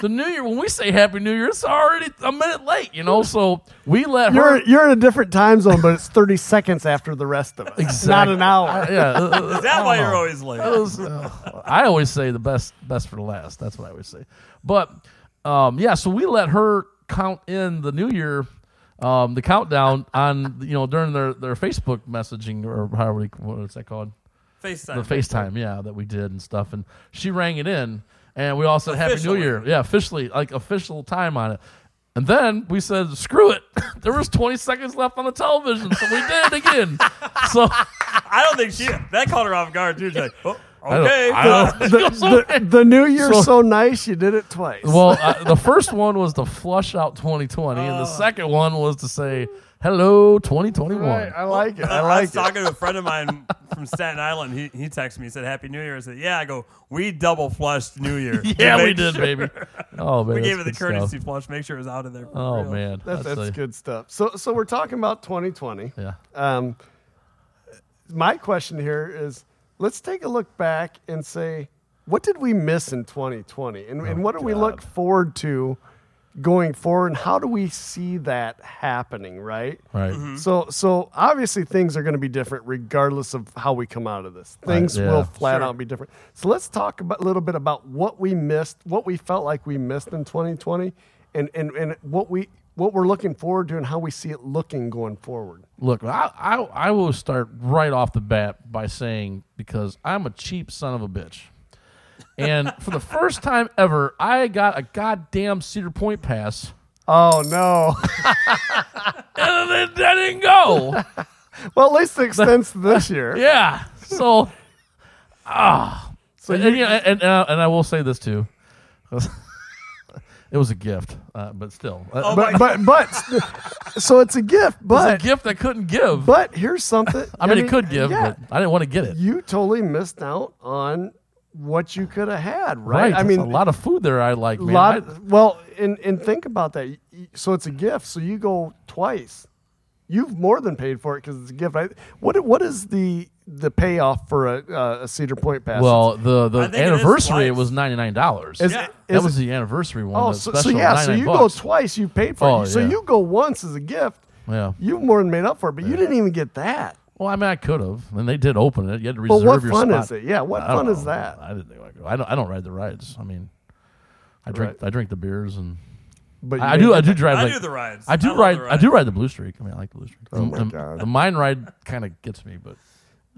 the new year, when we say Happy New Year, it's already a minute late, you know. So we let her You're you're in a different time zone, but it's 30 seconds after the rest of us. It's not an hour. I- yeah. Is that why don't you're always late? Was, uh, I always say the best best for the last. That's what I always say. But um, yeah, so we let her count in the new year, um, the countdown on you know during their, their Facebook messaging or however we- what is that called FaceTime. the FaceTime, yeah, that we did and stuff. And she rang it in, and we all said Happy New Year. Yeah, officially, like official time on it. And then we said, "Screw it." there was 20 seconds left on the television, so we did it again. so I don't think she that caught her off guard too. She's like, oh, I don't- okay. I don't- The, the, the new year's So- so, nice, you did it twice. Well, uh, the first one was to flush out 2020, and the second one was to say hello 2021. right, I like it. I I like was it. talking to a friend of mine from Staten Island. He, he texted me, he said, Happy New Year. I said, Yeah. I go, We double flushed New Year. yeah, we did, sure- baby. Oh man, We gave it the courtesy stuff. flush, make sure it was out of there. For Oh real. man, That, that's that's a- good stuff. So, so we're talking about 2020. Yeah, Um, my question here is let's take a look back and say, what did we miss in 2020? And, and what do we look forward to going forward? And how do we see that happening, right? right. Mm-hmm. So, so obviously things are going to be different regardless of how we come out of this. Things yeah. will flat Sure. out be different. So let's talk a little bit about what we missed, what we felt like we missed in 2020, and and and what we what we're looking forward to, and how we see it looking going forward. Look, I, I I will start right off the bat by saying because I'm a cheap son of a bitch. And for the first time ever, I got a goddamn Cedar Point pass, Oh no! and it, didn't go. well, at least it extends to this year. Yeah. So, ah. So and, you- and, and, uh, and I will say this too. it was a gift, uh, but still. Uh, Oh, But but but so it's a gift. But a gift I couldn't give. but here's something. I mean, it could give, yeah, but I didn't want to get it. you totally missed out on what you could have had, right? Right. I mean, a lot of food there I like, man. lot. I- well, and and think about that. So it's a gift. So you go twice. You've more than paid for it because it's a gift. I, what what is the the payoff for a, uh, a Cedar Point pass? well, the, the I think it is anniversary it, twice. was ninety nine dollars. Is Yeah. it- That is was it- the anniversary one. Oh, the so, so special, yeah, so 99 you bucks. go twice, you paid for Oh, it. So yeah. you go once as a gift, Yeah. you've more than made up for it, but you didn't even get that. Well, I mean, I could have, and they did open it. You had to reserve But reserve what your fun spot. is it? Yeah, what I don't fun is know. that? I didn't think I go. I don't. I don't ride the rides. I mean, I drink. Right. I drink the beers, and But I, I you do. I do drive. I like, do the rides. I do love ride. the I do ride the blue streak. I mean, I like the blue streak. Oh the, my the- God. the mine ride kind of gets me, but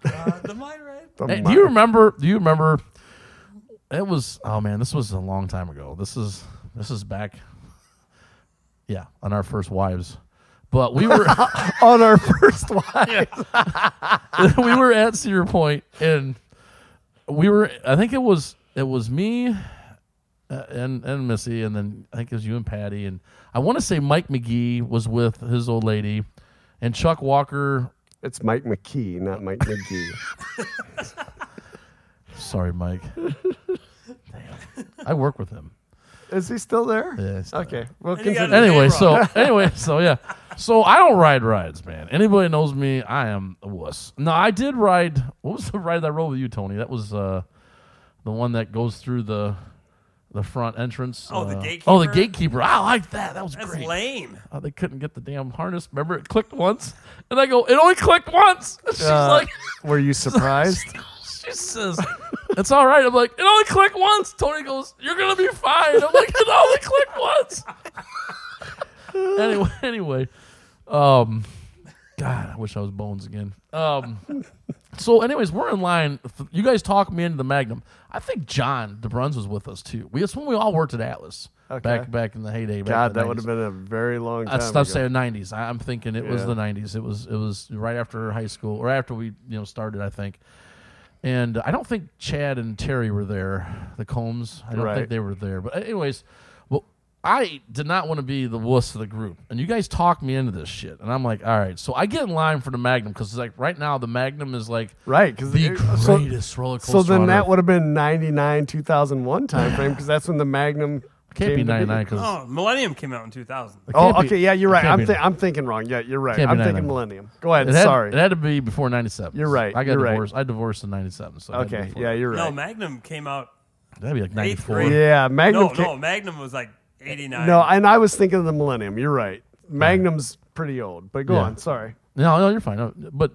Uh, the mine ride. the Hey, do mi- you remember? Do you remember? It was. Oh man, this was a long time ago. This is. This is back. Yeah, on our first wives, but we were on our first one? we were at Cedar Point and we were. I think it was it was me uh, and and Missy, and then I think it was you and Patty, and I want to say Mike McGee was with his old lady, and Chuck Walker. It's Mike McKee, not Mike McGee. Sorry, Mike. Damn. I work with him. Is he still there? Yeah, he's still Okay. Well, And you got consider- anyway, so anyway, so yeah, so I don't ride rides, man. Anybody knows me, I am a wuss. No, I did ride. What was the ride that I rode with you, Tony? That was uh, the one that goes through the the front entrance. Oh, the uh, gatekeeper? Oh, the gatekeeper. I like that. That was That's great. lame. Oh, they couldn't get the damn harness. Remember, it clicked once, and I go, it only clicked once. She's Uh, like, were you surprised? she says, it's all right. I'm like, it only clicked once. Tony goes, you're gonna be fine. I'm like, it only clicked once. anyway, anyway, um, God, I wish I was Bones again. Um, so, anyways, we're in line. You guys talk me into the Magnum. I think John DeBruns was with us too. We, it's when we all worked at Atlas Okay. back back in the heyday. back God, the that would have been a very long time. That's saying nineties. I'm thinking it was the nineties. It was it was right after high school or after we you know started. I think, and I don't think Chad and Terry were there. The Combs. I don't Right. think they were there. But anyways, I did not want to be the wuss of the group, and you guys talked me into this shit, and I'm like, all right. So I get in line for the Magnum because like right now the Magnum is like Right, because the so, greatest roller coaster. so then on that would have been 99, 2001 time frame because that's when the Magnum can't be came to ninety nine because Oh, Millennium came out in 2000. Oh, can't be- okay, yeah, you're right. I'm, be- thi- I'm thinking wrong. Yeah, you're right. I'm thinking Millennium. Go ahead. it had, Sorry. it had to be before ninety seven. You're right, I got you're right. divorced. I divorced in ninety seven. So it had to be okay, yeah, you're right. No. Magnum came out. that'd be like ninety four. yeah, Magnum. No, ca- no, Magnum was like 89. no, and I was thinking of the Millennium. You're right. Magnum's pretty old, but go Yeah. on. Sorry. No, no, you're fine. No, but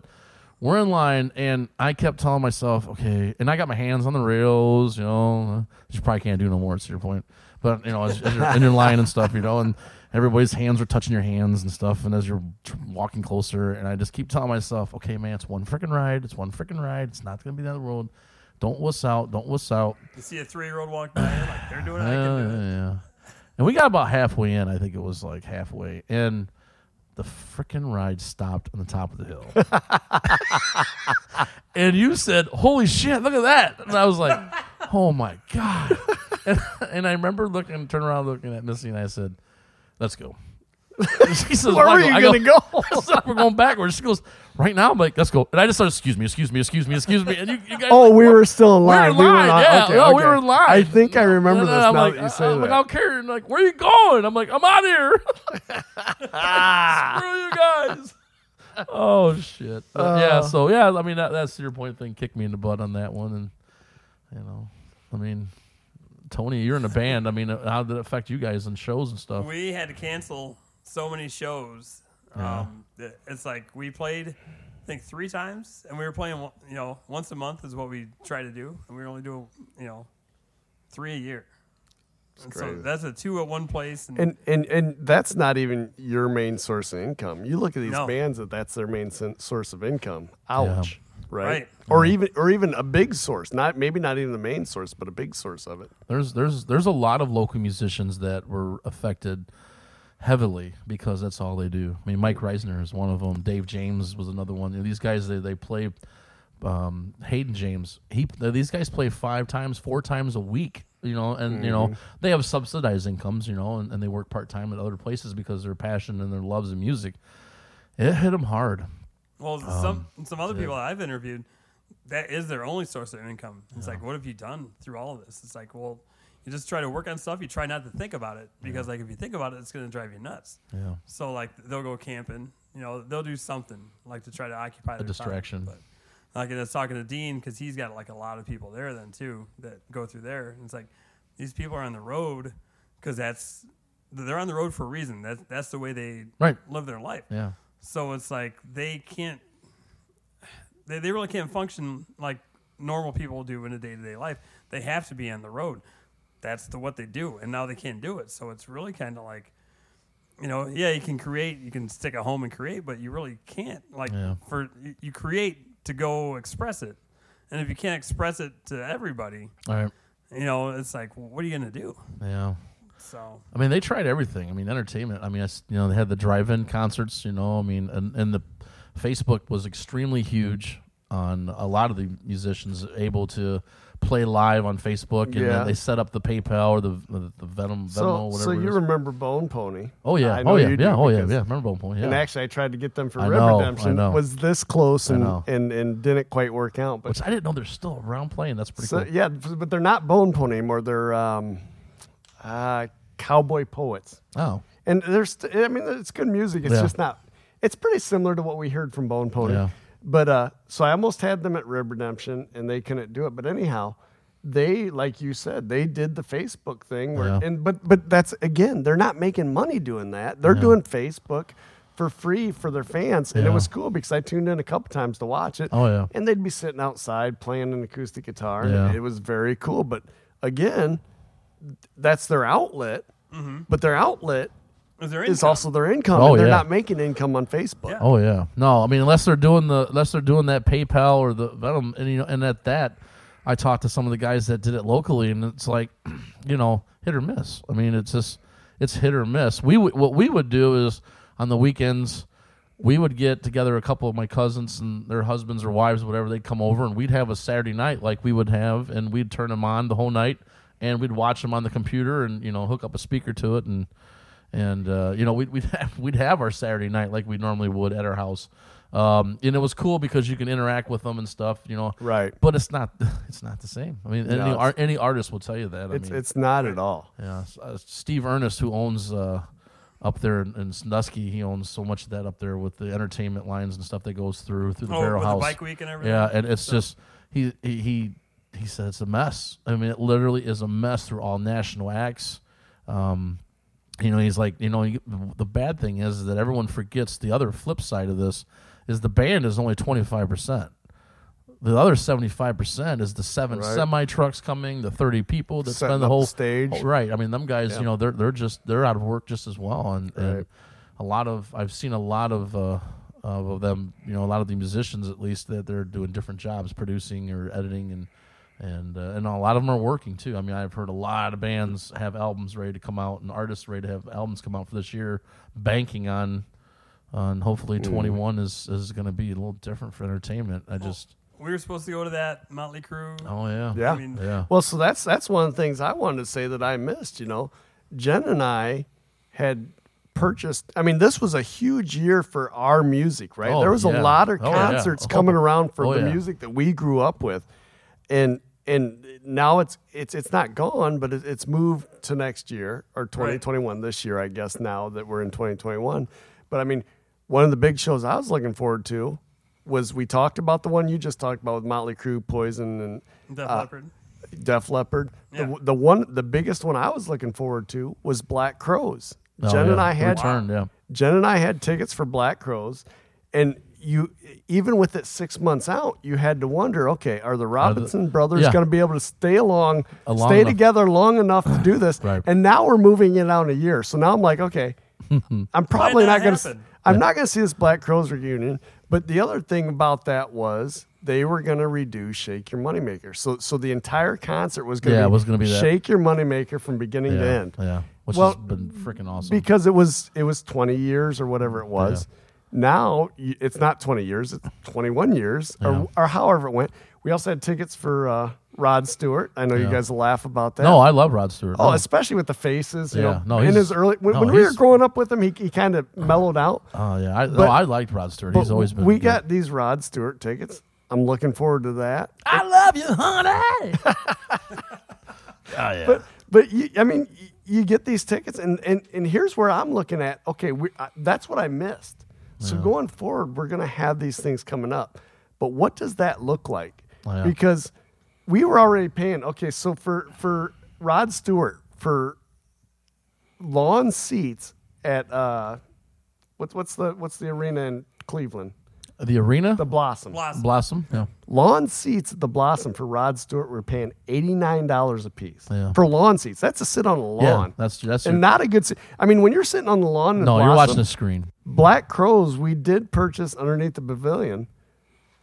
we're in line, and I kept telling myself, okay, and I got my hands on the rails, you know. You probably can't do no more. It's your point, but you know, as, as you're in your line and stuff, you know, and everybody's hands are touching your hands and stuff, and as you're tr- walking closer, and I just keep telling myself, okay, man, it's one freaking ride. It's one freaking ride. It's not gonna be the end of the world. Don't wuss out. Don't wuss out. You see a three year old walk by, you're like they're doing it. I Yeah, can do it. Uh, yeah. And we got about halfway in. I think it was like halfway, and the freaking ride stopped on the top of the hill. and you said, "Holy shit! Look at that!" And I was like, "Oh my god!" And, and I remember looking, turn around, looking at Missy, and I said, "Let's go." she says, Where are you gonna go? I said, We're going backwards. She goes, "Right now." I'm like, "Let's go." And I just started, "Excuse me, excuse me, excuse me, excuse me." And you, you guys, Oh, like, we were still in We were line. We were line, yeah. okay, no, we were in line. I think I remember And this then I'm now like, that you say I'm like, that. I'll carry it. Like, where are you going? I'm like, I'm out here. Screw you guys. Oh shit. But yeah. Uh. So yeah, I mean that, that's your point thing. Kicked me in the butt on that one, and you know, I mean, Tony, you're in a band. I mean, uh, how did it affect you guys in shows and stuff? We had to cancel so many shows. Um, it's like we played, I think three times, and we were playing, you know, once a month is what we try to do, and we were only doing, you know, three a year. And so that's a two at one place, and, And, and and that's not even your main source of income. You look at these No. bands that that's their main sen- source of income. Ouch, right? Right. Or even or even a big source. Not maybe not even the main source, but a big source of it. There's there's there's a lot of local musicians that were affected heavily because that's all they do. I mean, Mike Reisner is one of them. Dave James was another one. You know, these guys they they play. Um, Hayden James, he these guys play five times, four times a week. You know, and you know they have subsidized incomes. You know, and, and they work part time at other places because their passion and their loves of music. It hit them hard. well, Um, some some other people I've interviewed, that is their only source of income. It's like, what have you done through all of this? It's like, well, you just try to work on stuff. You try not to think about it because, like, if you think about it, it's going to drive you nuts. Yeah. So like they'll go camping, you know, they'll do something like to try to occupy the distraction. Time. But like I was talking to Dean because he's got like a lot of people there then too that go through there. And it's like these people are on the road because that's they're on the road for a reason. That's that's the way they Right. live their life. Yeah. So it's like they can't they, they really can't function like normal people do in a day to day life. They have to be on the road. That's the what they do, and now they can't do it. So it's really kind of like, you know, yeah, you can create, you can stick at home and create, but you really can't. Like Yeah. for you- create to go express it, and if you can't express it to everybody, right. you know, it's like, what are you gonna do? Yeah. So I mean, they tried everything. I mean, entertainment. I mean, I you know, they had the drive-in concerts. You know, I mean, and, and the Facebook was extremely huge on a lot of the musicians able to play live on Facebook, and Yeah. then they set up the PayPal or the the, the Venom, Venmo, So whatever. so you remember Bone Pony? oh yeah, oh yeah, yeah, oh yeah, yeah. Remember Bone Pony? Yeah. And actually, I tried to get them for I Red know, I Redemption. know. Was this close and, and and didn't quite work out. But Which I didn't know they're still around playing. That's pretty so, cool. yeah, but they're not Bone Pony anymore. They're um, uh, Cowboy Poets. Oh, And there's, I mean, it's good music. It's Yeah. just not. It's pretty similar to what we heard from Bone Pony. Yeah. But uh, so I almost had them at Rib Redemption, and they couldn't do it. But anyhow, they, like you said, they did the Facebook thing. Where, Yeah. and but but that's again, they're not making money doing that. They're Yeah. doing Facebook for free for their fans, and it was cool because I tuned in a couple times to watch it. Oh, yeah. and they'd be sitting outside playing an acoustic guitar. and Yeah. it was very cool. But again, that's their outlet. Mm-hmm. But their outlet is there is income? also their income. Oh, and they're yeah. not making income on Facebook. Yeah. Oh yeah, no. I mean, unless they're doing the unless they're doing that PayPal or the Venom, and you know, and at that, I talked to some of the guys that did it locally, and it's like, you know, hit or miss. I mean, it's just it's hit or miss. We would what we would do is on the weekends. We would get together a couple of my cousins and their husbands or wives, whatever. They'd come over and we'd have a Saturday night like we would have, and we'd turn them on the whole night, and we'd watch them on the computer and you know hook up a speaker to it and and uh, you know we'd we'd have, we'd have our Saturday night like we normally would at our house, um, and it was cool because you can interact with them and stuff, you know. Right. But it's not it's not the same. I mean, any No, ar- any artist will tell you that. I It's mean, it's not at all. yeah. Uh, Steve Ernest, who owns uh, up there in, in Sandusky, he owns so much of that up there with the entertainment lines and stuff that goes through through the oh, Barrel with House. the bike week and everything. Yeah, and it's just he he he he said it's a mess. I mean, it literally is a mess through all national acts. Um, you know, he's like, you know, the bad thing is that everyone forgets the other flip side of this is the band is only twenty five percent. The other seventy five percent is the seven Right. semi trucks coming, the thirty people that Setting spend the whole stage. Oh, right. I mean, them guys, Yeah. you know, they're they're just they're out of work just as well, and, and a lot of I've seen a lot of uh, of them, you know, a lot of the musicians at least that they're doing different jobs, producing or editing and and uh, and a lot of them are working too. I mean, I've heard a lot of bands have albums ready to come out and artists ready to have albums come out for this year, banking on on hopefully Mm. 21 is is going to be a little different for entertainment. I just We were supposed to go to that Motley Crue. oh yeah Yeah. I mean, yeah Well, so that's that's one of the things I wanted to say that I missed. You know, Jen and I had purchased. I mean, this was a huge year for our music, right? Oh, there was yeah. a lot of Oh, yeah. concerts Oh. coming around for Oh, the yeah. music that we grew up with, and and now it's it's it's not gone, but it, it's moved to next year or 2021 this year, I guess. Now that we're in 2021, but I mean, one of the big shows I was looking forward to was we talked about the one you just talked about with Motley Crue, Poison, and Def uh, Leppard. Def Leppard. Yeah. The, the one, the biggest one I was looking forward to was Black Crowes. Oh, Jen and. I had Returned, yeah. Jen and I had tickets for Black Crowes, and you even with it six months out, you had to wonder, okay, are the Robinson brothers yeah. going to be able to stay along, long stay enough. together long enough to do this? Right. And now we're moving it out a year, so now I'm like, okay, I'm probably not not going to. I'm not going to see this Black Crowes reunion. But the other thing about that was they were going to redo "Shake Your Moneymaker." So, so the entire concert was going to Yeah, be, was gonna be that. "Shake Your Moneymaker" from beginning to end yeah which Well, has been freaking awesome because it was it was 20 years or whatever it was. Now it's not 20 years; it's 21 years, Yeah. or, or however it went. We also had tickets for uh, Rod Stewart. I know you guys laugh about that. no I love Rod Stewart Oh, No. especially with the faces. You Yeah. know, No, in his early when, no, when we were growing up with him, he, he kind of mellowed out. oh yeah I, no, I liked Rod Stewart he's always been we good. got these Rod Stewart tickets. I'm looking forward to that. I love you honey oh yeah But but you, I mean, you get these tickets, and and and here's where I'm looking at. Okay, we, uh, that's what I missed. So going forward, we're going to have these things coming up. But what does that look like? Yeah. Because we were already paying. Okay, so for for Rod Stewart for lawn seats at uh, what's what's the what's the arena in Cleveland? The arena The Blossom. Blossom. Blossom yeah Lawn seats at the Blossom for Rod Stewart were paying eighty nine dollars a piece Yeah. for lawn seats. That's to sit on a lawn. yeah that's that's and not a good. se- I mean, when you're sitting on the lawn, in no the you're watching the screen Black Crowes. We did purchase underneath the pavilion.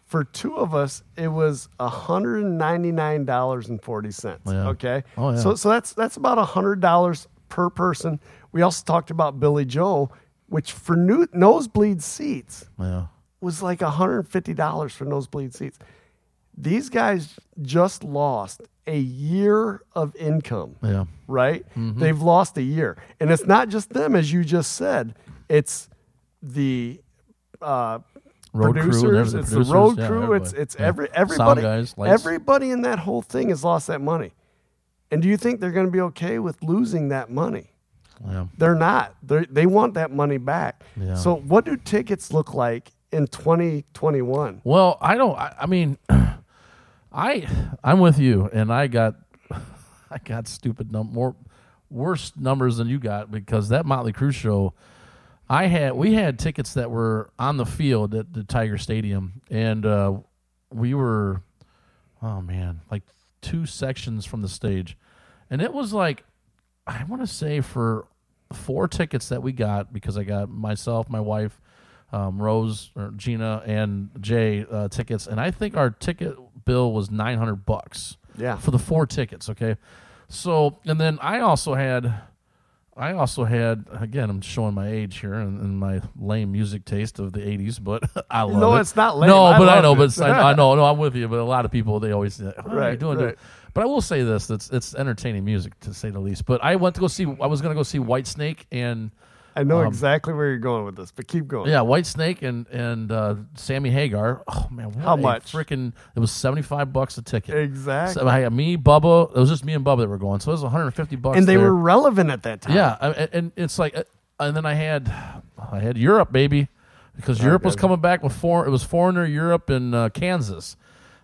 For two of us, it was hundred and ninety nine dollars and forty cents. Yeah. Okay, Oh, yeah. so so that's that's about hundred dollars per person. We also talked about Billy Joe, which for new nosebleed seats yeah was like $150 for nosebleed seats. These guys just lost a year of income, yeah right? Mm-hmm. They've lost a year. And it's not just them, as you just said, it's the uh, Road crew producers, everything, it's producers, the road yeah, crew, it's everybody. it's Yeah. every everybody, guys, everybody in that whole thing has lost that money. And do you think they're going to be okay with losing that money? yeah They're not. They they want that money back. Yeah. So what do tickets look like in 2021? Well, I don't. I, I mean, I I'm with you, and I got I got stupid num- more worse numbers than you got because that Motley Crue show. I had we had tickets that were on the field at the Tiger Stadium, and uh, we were, oh man, like two sections from the stage, and it was like I want to say for four tickets that we got because I got myself, my wife, um, Rose or Gina, and Jay uh, tickets, and I think our ticket bill was nine hundred bucks. Yeah. for the four tickets. Okay, so and then I also had, I also had again. I'm showing my age here and, and my lame music taste of the '80s, but I love it. No, it. it's not lame. No, I but I know, it. but I, I know, no, I'm with you. But a lot of people they always say, oh, "How are you Right, doing?" right. But I will say this: it's it's entertaining music to say the least. But I went to go see. I was going to go see Whitesnake and I know Um, exactly where you're going with this, but keep going. yeah, Whitesnake and and uh, Sammy Hagar. Oh man, what How a much? Freaking! It was seventy five bucks a ticket. Exactly. So I had me, Bubba. It was just me and Bubba that were going. So it was one hundred fifty bucks. and they there. were relevant at that time. Yeah, and, and it's like, uh, and then I had, I had Europe, baby, because Europe was coming back with four. It was Foreigner, Europe, and uh, Kansas,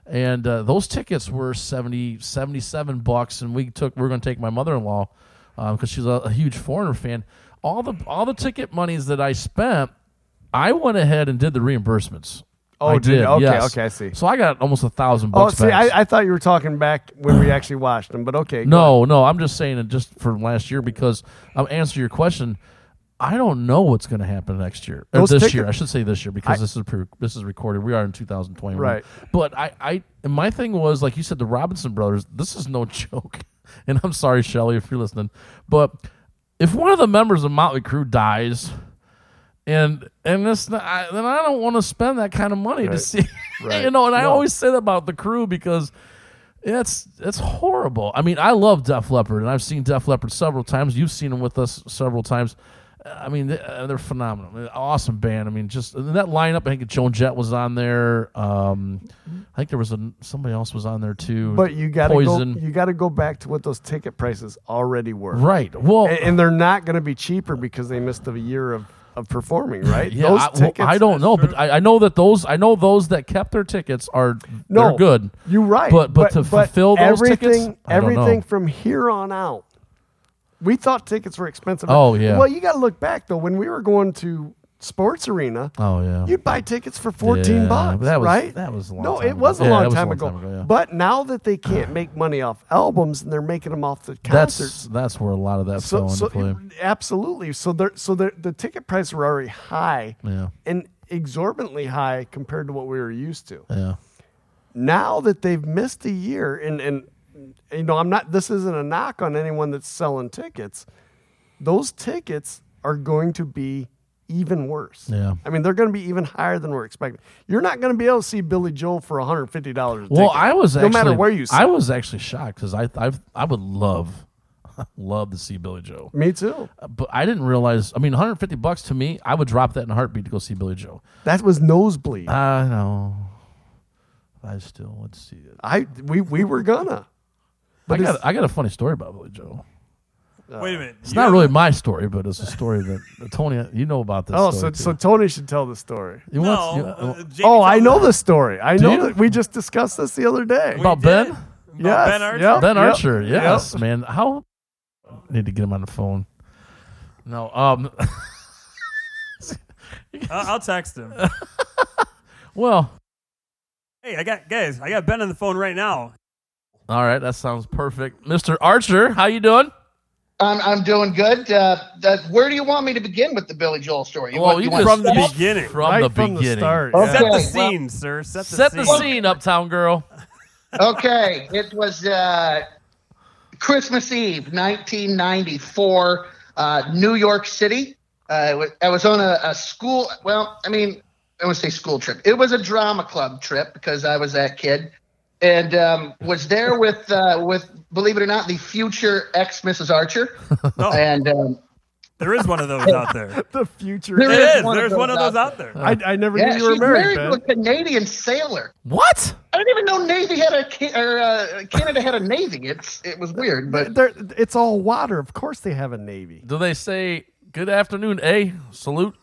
and uh, those tickets were 70, 77 bucks. And we took, we are going to take my mother in law because she's a, a huge Foreigner fan. All the all the ticket monies that I spent, I went ahead and did the reimbursements. Oh, I did. Okay, yes. okay, I see. So I got almost a thousand oh, bucks. see, back. I, I thought you were talking back when we actually watched them, but okay. No, no, I'm just saying it just for last year because I'm answering your question. I don't know what's going to happen next year. Or Those this ticket- year, I should say this year because I- this is pre- this is recorded. We are in 2021, Right. But I, I, and my thing was like you said, the Robinson brothers. This is no joke, and I'm sorry, Shelly, if you're listening, but if one of the members of Motley Crue dies, and and this, I, then I don't want to spend that kind of money to see, Right. you know. And I No. always say that about the crew because it's it's horrible. I mean, I love Def Leppard, and I've seen Def Leppard several times. You've seen them with us several times. I mean, they, uh, they're phenomenal. Awesome band. I mean, just and that lineup. I think Joan Jett was on there. Um, I think there was a somebody else was on there too. But you got to go. You got to go back to what those ticket prices already were. right. Well, And, and they're not going to be cheaper because they missed a year of, of performing, right? yeah, those I, well. I don't know, but I, I know that those I know those that kept their tickets are No, they're good. You're right. But- but to fulfill those everything, tickets, I don't everything know. from here on out, we thought tickets were expensive. Oh, yeah. Well, you got to look back though. When we were going to Sports Arena, Oh yeah. you'd buy tickets for fourteen Yeah, bucks, that was- right? that was a long no, time it was ago. a Yeah, long was a time long ago. time ago, yeah. But now that they can't make money off albums and they're making them off the that's concerts, that's where a lot of that so, fell so into play. absolutely. So they're so they're, the ticket prices were already high Yeah. and exorbitantly high compared to what we were used to. Yeah. now that they've missed a year and and you know i'm not this isn't a knock on anyone that's selling tickets those tickets are going to be even worse Yeah. i mean they're going to be even higher than we're expecting you're not going to be able to see billy joel for $150 a Well, I was no actually, matter where you see I was actually shocked because I I I would love love to see Billy Joe, me too uh, but I didn't realize. I mean, 150 bucks to me, I would drop that in a heartbeat to go see Billy Joe. that was nosebleed I know. I still let's see it. i we we were gonna I got I got a funny story about Billy Joe. Wait a minute. It's not really my story, but it's a story that that Tony, you know about this. oh so, story so too. tony should tell the story You No. want- you- uh, oh i know me the story i Do know you? that we just discussed this the other day about did? Ben? About Yes, Ben Archer? yep. Ben Archer, yep. yes, man. How need to get him on the phone. No, um, I'll, I'll text him. well, hey, I got guys. I got Ben on the phone right now. All right, that sounds perfect, Mister Archer. How you doing? I'm, I'm doing good. Uh, that, where do you want me to begin with the Billy Joel story? You Well, want- you want From the start? beginning. From right the from beginning. the start Okay. Set the well- scene, sir. Set the Set the scene. scene, Uptown Girl. okay, it was uh, Christmas Eve, 1994, uh, New York City. Uh, I was on a, a school. Well, I mean, I want to say school trip. It was a drama club trip because I was that kid, and um, was there with uh, with believe it or not, the future ex Mrs. Archer, Oh, and um, there is one of those out there. the future There It is is. one There's those one of those out out there. I, I never yeah, knew you were she's married, married to a Canadian sailor. What? I didn't even know Navy had a or uh, Canada had a Navy. It's it was weird, but They're, it's all water. Of course, they have a navy. Do they say good afternoon, A? Salute.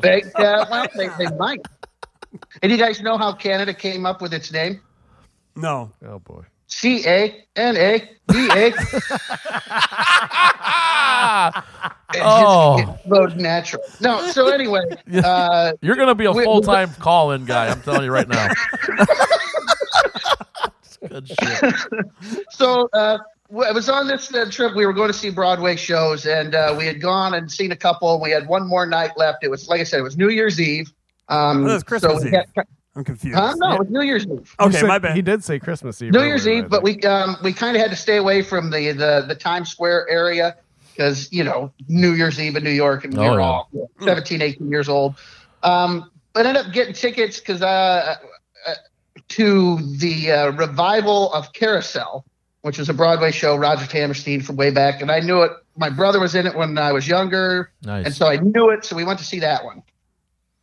they uh, well, they, they might. And you guys know how Canada came up with its name? No. Oh boy. C A N A D A. It Oh. just it natural. No, so anyway, uh, you're gonna be a We- we- full time call in guy. I'm telling you right now. good shit. so uh, w- I was on this uh, trip. We were going to see Broadway shows, and uh, we had gone and seen a couple. We had one more night left. It was like I said, it was New Year's Eve. Um, Oh, it was Christmas so we Eve. had- I'm confused. huh? No, it was New Year's Eve. You Okay, said- my bad. He did say Christmas Eve. New earlier, Year's I Eve, but think. we um, we kind of had to stay away from the the, the Times Square area because you know New Year's Eve in New York, and we Oh, were yeah. all 17, 18 years old. Um, but ended up getting tickets because uh, uh, to the uh, revival of Carousel, which was a Broadway show, Roger Hammerstein from way back, and I knew it. My brother was in it when I was younger, and so I knew it. So we went to see that one,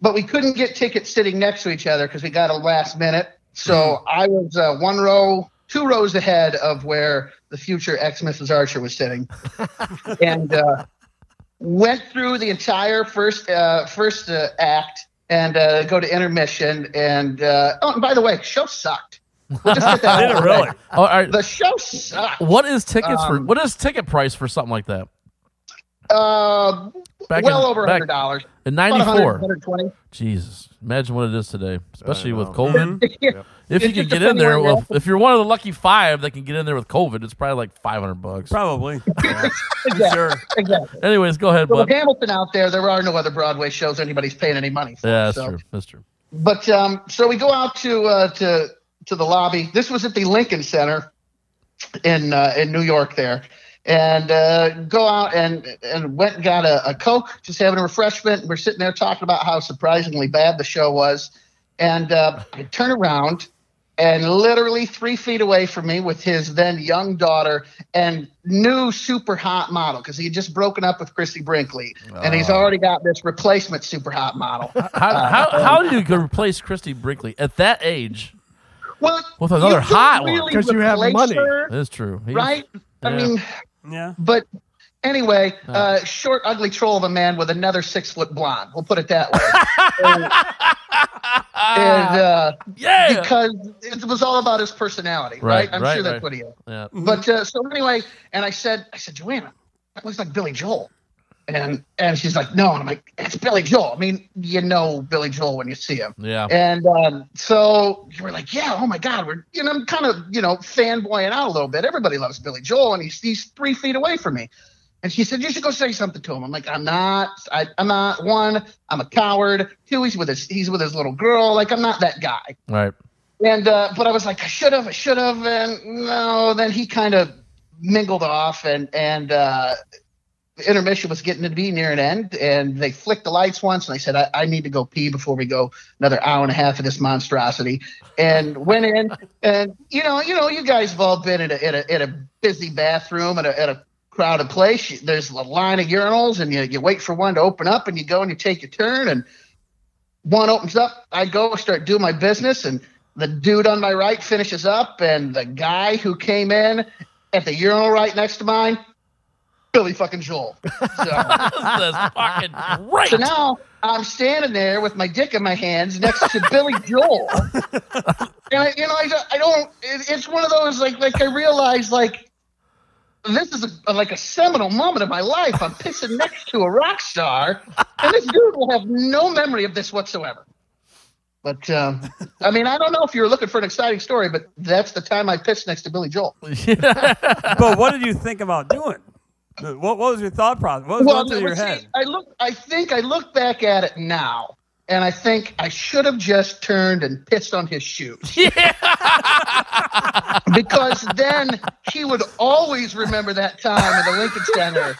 but we couldn't get tickets sitting next to each other because we got a last minute. So I was uh, one row, two rows ahead of where the future ex Mrs. Archer was sitting, and uh, went through the entire first uh, first uh, act and uh, go to intermission. And uh, oh, and by the way, show sucked. We'll just get that Did it the really? Oh, all right. The show sucked. What is tickets for? Um, What is ticket price for something like that? Uh, Back well in- over a hundred dollars. in '94. 120. Jesus, imagine what it is today, especially with. COVID. Yeah. If you can get in there, where if you're one of the lucky five that can get in there with COVID, it's probably like 500 bucks. Probably. Exactly. sure. Exactly. Anyways, go ahead, So with bud. Hamilton out there, there are no other Broadway shows anybody's paying any money for. Yeah, that's so. true. That's true. But um, so we go out to uh, to to the lobby. This was at the Lincoln Center in uh, in New York there, and uh, go out and and went and got a, a Coke, just having a refreshment. We're sitting there talking about how surprisingly bad the show was, and uh, I turn around. And literally three feet away from me, with his then young daughter and new super hot model, because he had just broken up with Christie Brinkley, and he's already got this replacement super hot model. How, how, how do you replace Christie Brinkley at that age? Well, With another you don't hot one. because you have money. her, That's true. He's- right? I mean, Yeah. but anyway, uh, short, ugly troll of a man with another six foot blonde. We'll put it that way. and and, uh, Yeah. because it was all about his personality, right? Right, I'm right, sure that's right. what he is. yeah. But uh, so anyway, and I said, I said, Joanna, that looks like Billy Joel. And and she's like, no. And I'm like, it's Billy Joel. I mean, you know Billy Joel when you see him. Yeah. And um, so you were like, yeah, oh my God, we're you know, I'm kind of you know fanboying out a little bit. Everybody loves Billy Joel, and he's he's three feet away from me. And she said, you should go say something to him. I'm like, I'm not. I, I'm not. One, I'm a coward. Two, he's with his he's with his little girl. Like, I'm not that guy. Right. And uh, but I was like, I should have, I should have, and no. Then he kind of mingled off, and and uh, the intermission was getting to be near an end, and they flicked the lights once, and I said, I, I need to go pee before we go another hour and a half of this monstrosity, and went in, and you know, you know, you guys have all been in a in a, in a busy bathroom at a at a crowded place. There's a line of urinals, and you you wait for one to open up, and you go and you take your turn, and one opens up, I go start doing my business, and the dude on my right finishes up, and the guy who came in at the urinal right next to mine, Billy fucking Joel. So, That's fucking great. so now I'm standing there with my dick in my hands next to Billy Joel, and I, you know, I, don't- I don't. It, it's one of those like like I realize like. This is a, like a seminal moment of my life. I'm pissing next to a rock star, and this dude will have no memory of this whatsoever. But um, I mean, I don't know if you're looking for an exciting story, but that's the time I pissed next to Billy Joel. But what did you think about doing? What, what was your thought process? What was going through your see, head? I look. I think I look back at it now, and I think I should have just turned and pissed on his shoes. because then he would always remember that time at the Lincoln Center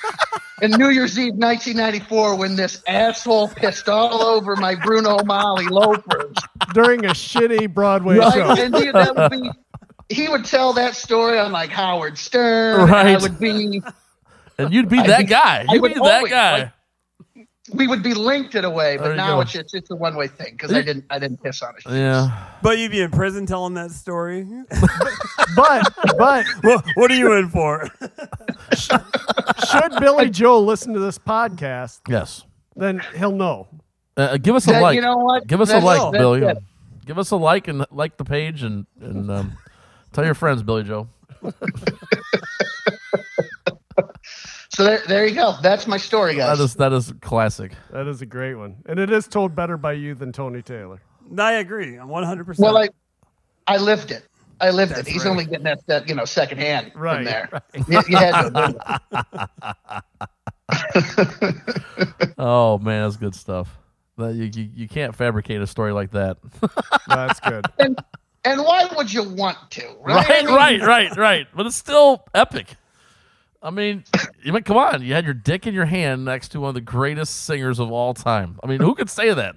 in New Year's Eve 1994 when this asshole pissed all over my Bruno Magli loafers. during a shitty Broadway Right? show. And he, that would be, he would tell that story on like Howard Stern. and I would be. And you'd be that guy. You'd be that always, guy. like, we would be linked in a way, but now go. it's just it's a one way thing because I didn't I didn't piss on it. yeah. But you'd be in prison telling that story. But but what, what are you in for? should Billy Joel listen to this podcast, Yes. then he'll know. Uh, give us a That- like. you know what? Give us a like, that's Billy. it. Give us a like and like the page and and um, tell your friends, Billy Joe. So there, there you go. That's my story, guys. That is that is classic. That is a great one, and it is told better by you than Tony Taylor. I agree. I'm 100%. well, I I lived it. I lived That's it. He's right. only getting that, that you know secondhand Right, from there. You, you had to. Oh man, that's good stuff. That you, you you can't fabricate a story like that. That's good. and, and why would you want to? Right, right, I mean, right, right, right. But it's still epic. I mean, you mean, come on. You had your dick in your hand next to one of the greatest singers of all time. I mean, who could say that?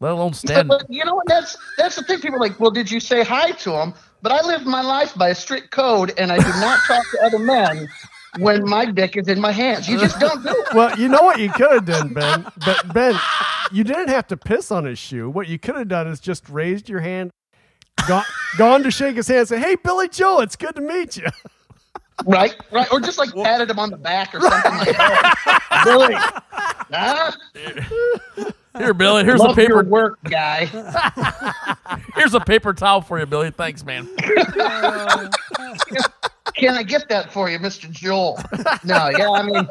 Let alone stand. But you know what? That's that's the thing. People are like, well, did you say hi to him? But I live my life by a strict code, and I do not talk to other men when my dick is in my hands. You just don't do it. Well, you know what you could have done, Ben. But Ben, you didn't have to piss on his shoe. What you could have done is just raised your hand, gone, gone to shake his hand, and say, "Hey, Billy Joe, it's good to meet you." Right, right, or just like patted him on the back or something like that. Billy, huh? Here, Billy. Here's a Love your paper. work, guy. Here's a paper towel for you, Billy. Thanks, man. Can I get that for you, Mr. Joel? No, yeah, I mean,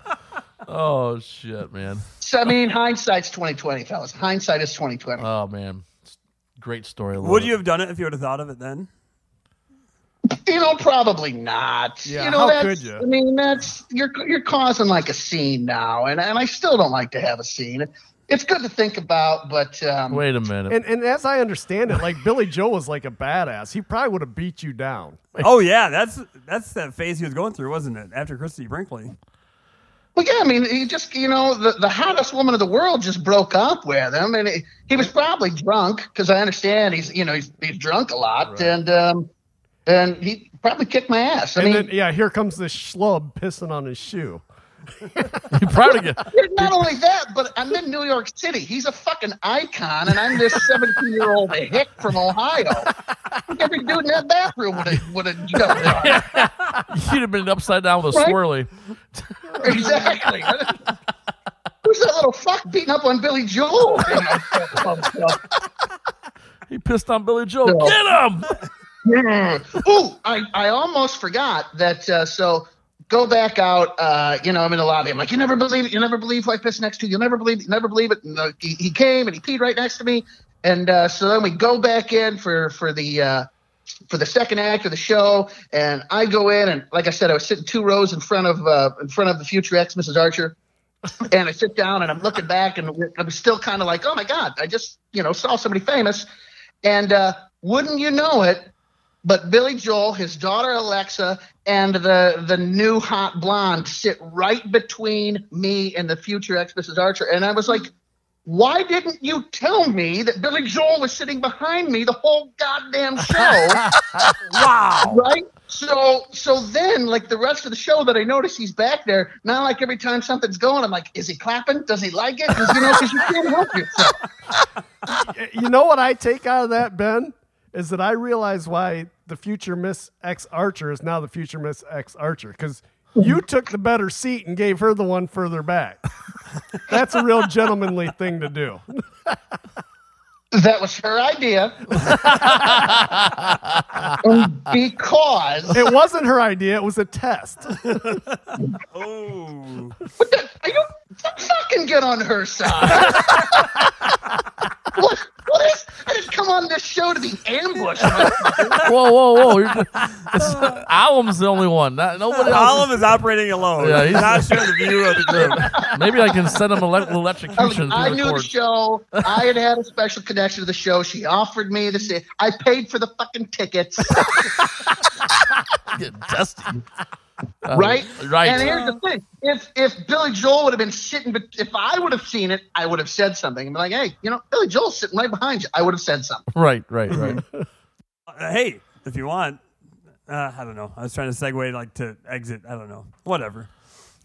Oh shit, man. So, I mean, hindsight's twenty twenty, fellas. Hindsight is twenty twenty. Oh man. Great story. Would it. you have done it if you would have thought of it then? You know, probably not. Yeah, you know, how that's, could you? I mean, that's you're you're causing like a scene now, and and I still don't like to have a scene. It's good to think about, but um, Wait a minute. And and as I understand it, like Billy Joe was like a badass. He probably would have beat you down. Oh yeah, that's that's that phase he was going through, wasn't it? After Christie Brinkley. Well, yeah, I mean, he just, you know, the, the hottest woman of the world just broke up with him, and he, he was probably drunk because I understand he's, you know, he's, he's drunk a lot, and um, and he probably kicked my ass. I And mean, then yeah, here comes this schlub pissing on his shoe. you probably get not only that, but I'm in New York City. He's a fucking icon, and I'm this 17 year old hick from Ohio. Every dude in that bathroom would have would have jumped. you'd have been upside down with a Right? swirly. exactly. Who's that little fuck beating up on Billy Joel? He pissed on Billy Joel. No. Get him! Ooh, I, I almost forgot that. Uh, so go back out. Uh, you know, I'm in the lobby. I'm like, you never believe it. You never believe who I pissed next to. You'll never believe it. You never believe it. And, uh, he, he came and he peed right next to me. And uh, so then we go back in for for the uh, for the second act of the show. And I go in and like I said, I was sitting two rows in front of uh, in front of the future ex Mrs. Archer. and I sit down and I'm looking back and I'm still kind of like, oh my god, I just you know saw somebody famous. And uh, wouldn't you know it? But Billy Joel, his daughter Alexa, and the the new hot blonde sit right between me and the future ex Mrs. Archer. And I was like, why didn't you tell me that Billy Joel was sitting behind me the whole goddamn show? Wow. right? So so then like the rest of the show that I notice he's back there, not like every time something's going, I'm like, is he clapping? Does he like it? 'Cause, you know, because you can't help yourself. You know what I take out of that, Ben? Is that I realize why the future Miss X Archer is now the future Miss X Archer because you took the better seat and gave her the one further back. That's a real gentlemanly thing to do. That was her idea. because It wasn't her idea; it was a test. Oh. What the, are you fucking get on her side? what? What is? I didn't come on to be ambushed. Whoa, whoa, whoa! You're just, it's, the only one. Not, nobody else. Olive is operating alone. Yeah, he's he's- not sharing the view of the group. Maybe I can send him ele- electrocution. I through the knew the show. I had had a special connection to the show. She offered me the. sa- I paid for the fucking tickets, Getting dusty. Uh, right? Right. And here's the thing: if if Billy Joel would have been sitting, but if I would have seen it, I would have said something and be like, "Hey, you know, Billy Joel's sitting right behind you." I would have said something. right, right, right. Uh, hey, if you want, uh, I don't know. I was trying to segue like to exit. I don't know. Whatever.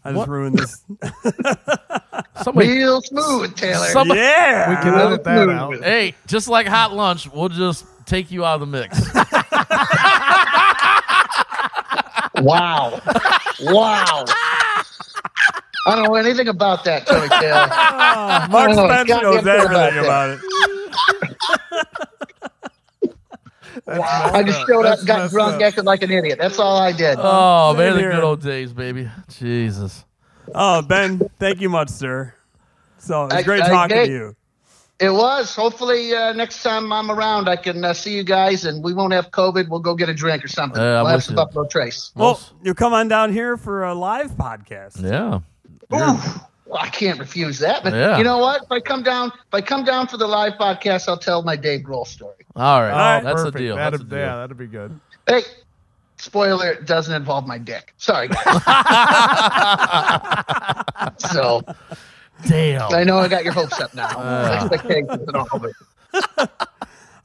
I just What? ruined this. Somebody, Real smooth, Taylor. Some- yeah. We can edit that out. hey, just like hot lunch, we'll just take you out of the mix. Wow. wow. I don't know anything about that, Tony Taylor. Ah, Mark Oh, Spencer knows good about everything that. about it. I just showed up, got drunk, up. acted like an idiot. That's all I did. Oh, Same man, the good old days, baby. Jesus. Oh, Ben, thank you much, sir. So it's great I- talking hey. to you. It was. Hopefully, uh, next time I'm around, I can uh, see you guys, and we won't have COVID. We'll go get a drink or something. Yeah, I'm we'll have some. Buffalo Trace. Well, Most- you come on down here for a live podcast. Yeah. Ooh, well, I can't refuse that. But Yeah. you know what? If I come down, if I come down for the live podcast, I'll tell my Dave Grohl story. All right. right. That's Perfect. a deal. That'd, That's a deal. Yeah, that'd be good. Hey, spoiler: it doesn't involve my dick. Sorry, guys. so Damn. I know I got your hopes up now. Uh. Expectations and all of it.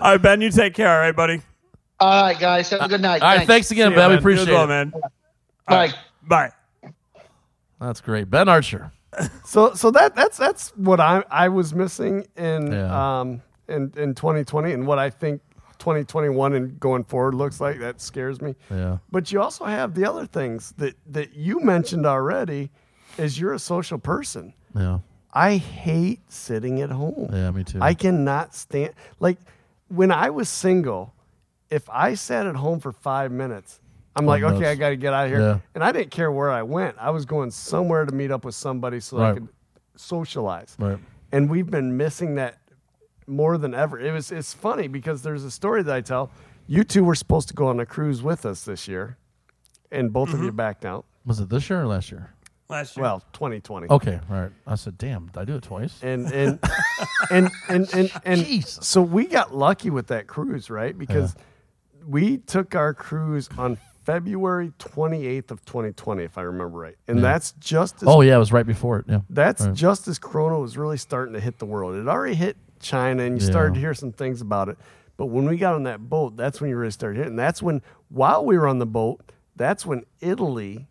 All right, Ben, you take care, all right, buddy? All right, guys. Have a good night. All right. Thanks again, See ya, Ben. We man. Appreciate well, it. man. Bye. Bye. That's great. Ben Archer. So so that that's that's what I I was missing in Yeah. um in in 2020 and what I think 2021 and going forward looks like. That scares me. Yeah. But you also have the other things that that you mentioned already. Is you're a social person. Yeah. I hate sitting at home. Yeah, me too. I cannot stand like when I was single, if I sat at home for five minutes, I'm like, nuts. okay, I got to get out of here. Yeah. And I didn't care where I went. I was going somewhere to meet up with somebody so I could socialize. Right. And we've been missing that more than ever. It was it's funny because there's a story that I tell. You two were supposed to go on a cruise with us this year, and both of you Mm-hmm. backed out. Was it this year or last year? Last year. Well, 2020. Okay, right. I said, damn, did I do it twice? and and and and and, and Jeez. so we got lucky with that cruise, right? Because we took our cruise on February 28th of 2020, if I remember right, and that's just as Oh yeah, it was right before it. Yeah. that's Right. just as Corona was really starting to hit the world. It already hit China, and you Yeah. started to hear some things about it. But when we got on that boat, that's when you really started hitting. That's when, while we were on the boat, that's when Italy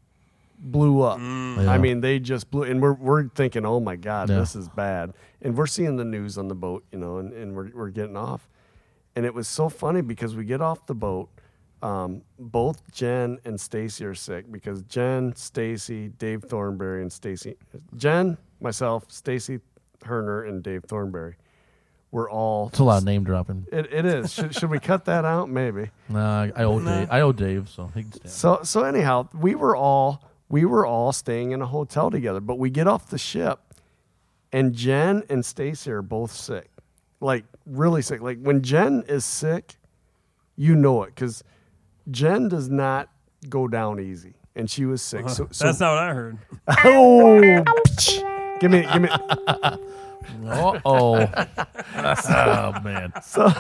blew up. Yeah. I mean, they just blew, and we're we're thinking, oh my god, Yeah. this is bad. And we're seeing the news on the boat, you know, and, and we're we're getting off. And it was so funny because we get off the boat. Um, both Jen and Stacy are sick because Jen, Stacy, Dave Thornberry, and Stacy, Jen, myself, Stacy Herner, and Dave Thornberry, were all. It's a lot of name dropping. It, it is. should, should we cut that out? Maybe. Nah, I, I owe Dave. I owe Dave, so he can stand. So so anyhow, we were all we were all staying in a hotel together, but we get off the ship and Jen and Stacy are both sick. Like really sick. Like when Jen is sick, you know it cuz Jen does not go down easy and she was sick. So, so That's not what I heard. oh, give me give me Uh oh. oh man. so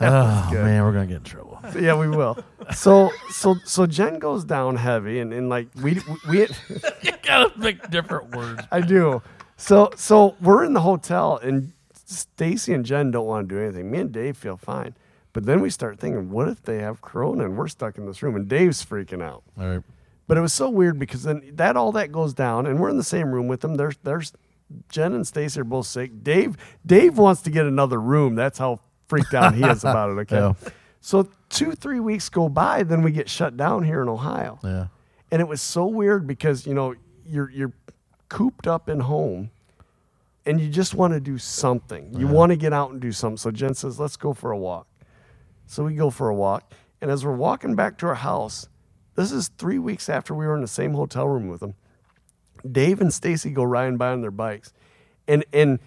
Oh man, we're gonna get in trouble. yeah, we will. So so so Jen goes down heavy and and like we we you gotta pick different words. I do. So so we're in the hotel and Stacy and Jen don't want to do anything. Me and Dave feel fine. But then we start thinking, what if they have corona and we're stuck in this room and Dave's freaking out. All right. But it was so weird because then that all that goes down and we're in the same room with them. There's there's Jen and Stacy are both sick. Dave Dave wants to get another room. That's how freaked out he is about it. Okay. Yeah. So two, three weeks go by, then we get shut down here in Ohio. Yeah. and it was so weird because you know you're you're cooped up in home and you just want to do something. You want to get out and do something. So jen says let's go for a walk. So we go for a walk. And as we're walking back to our house this is three weeks after we were in the same hotel room with them dave and stacy go riding by on their bikes. And and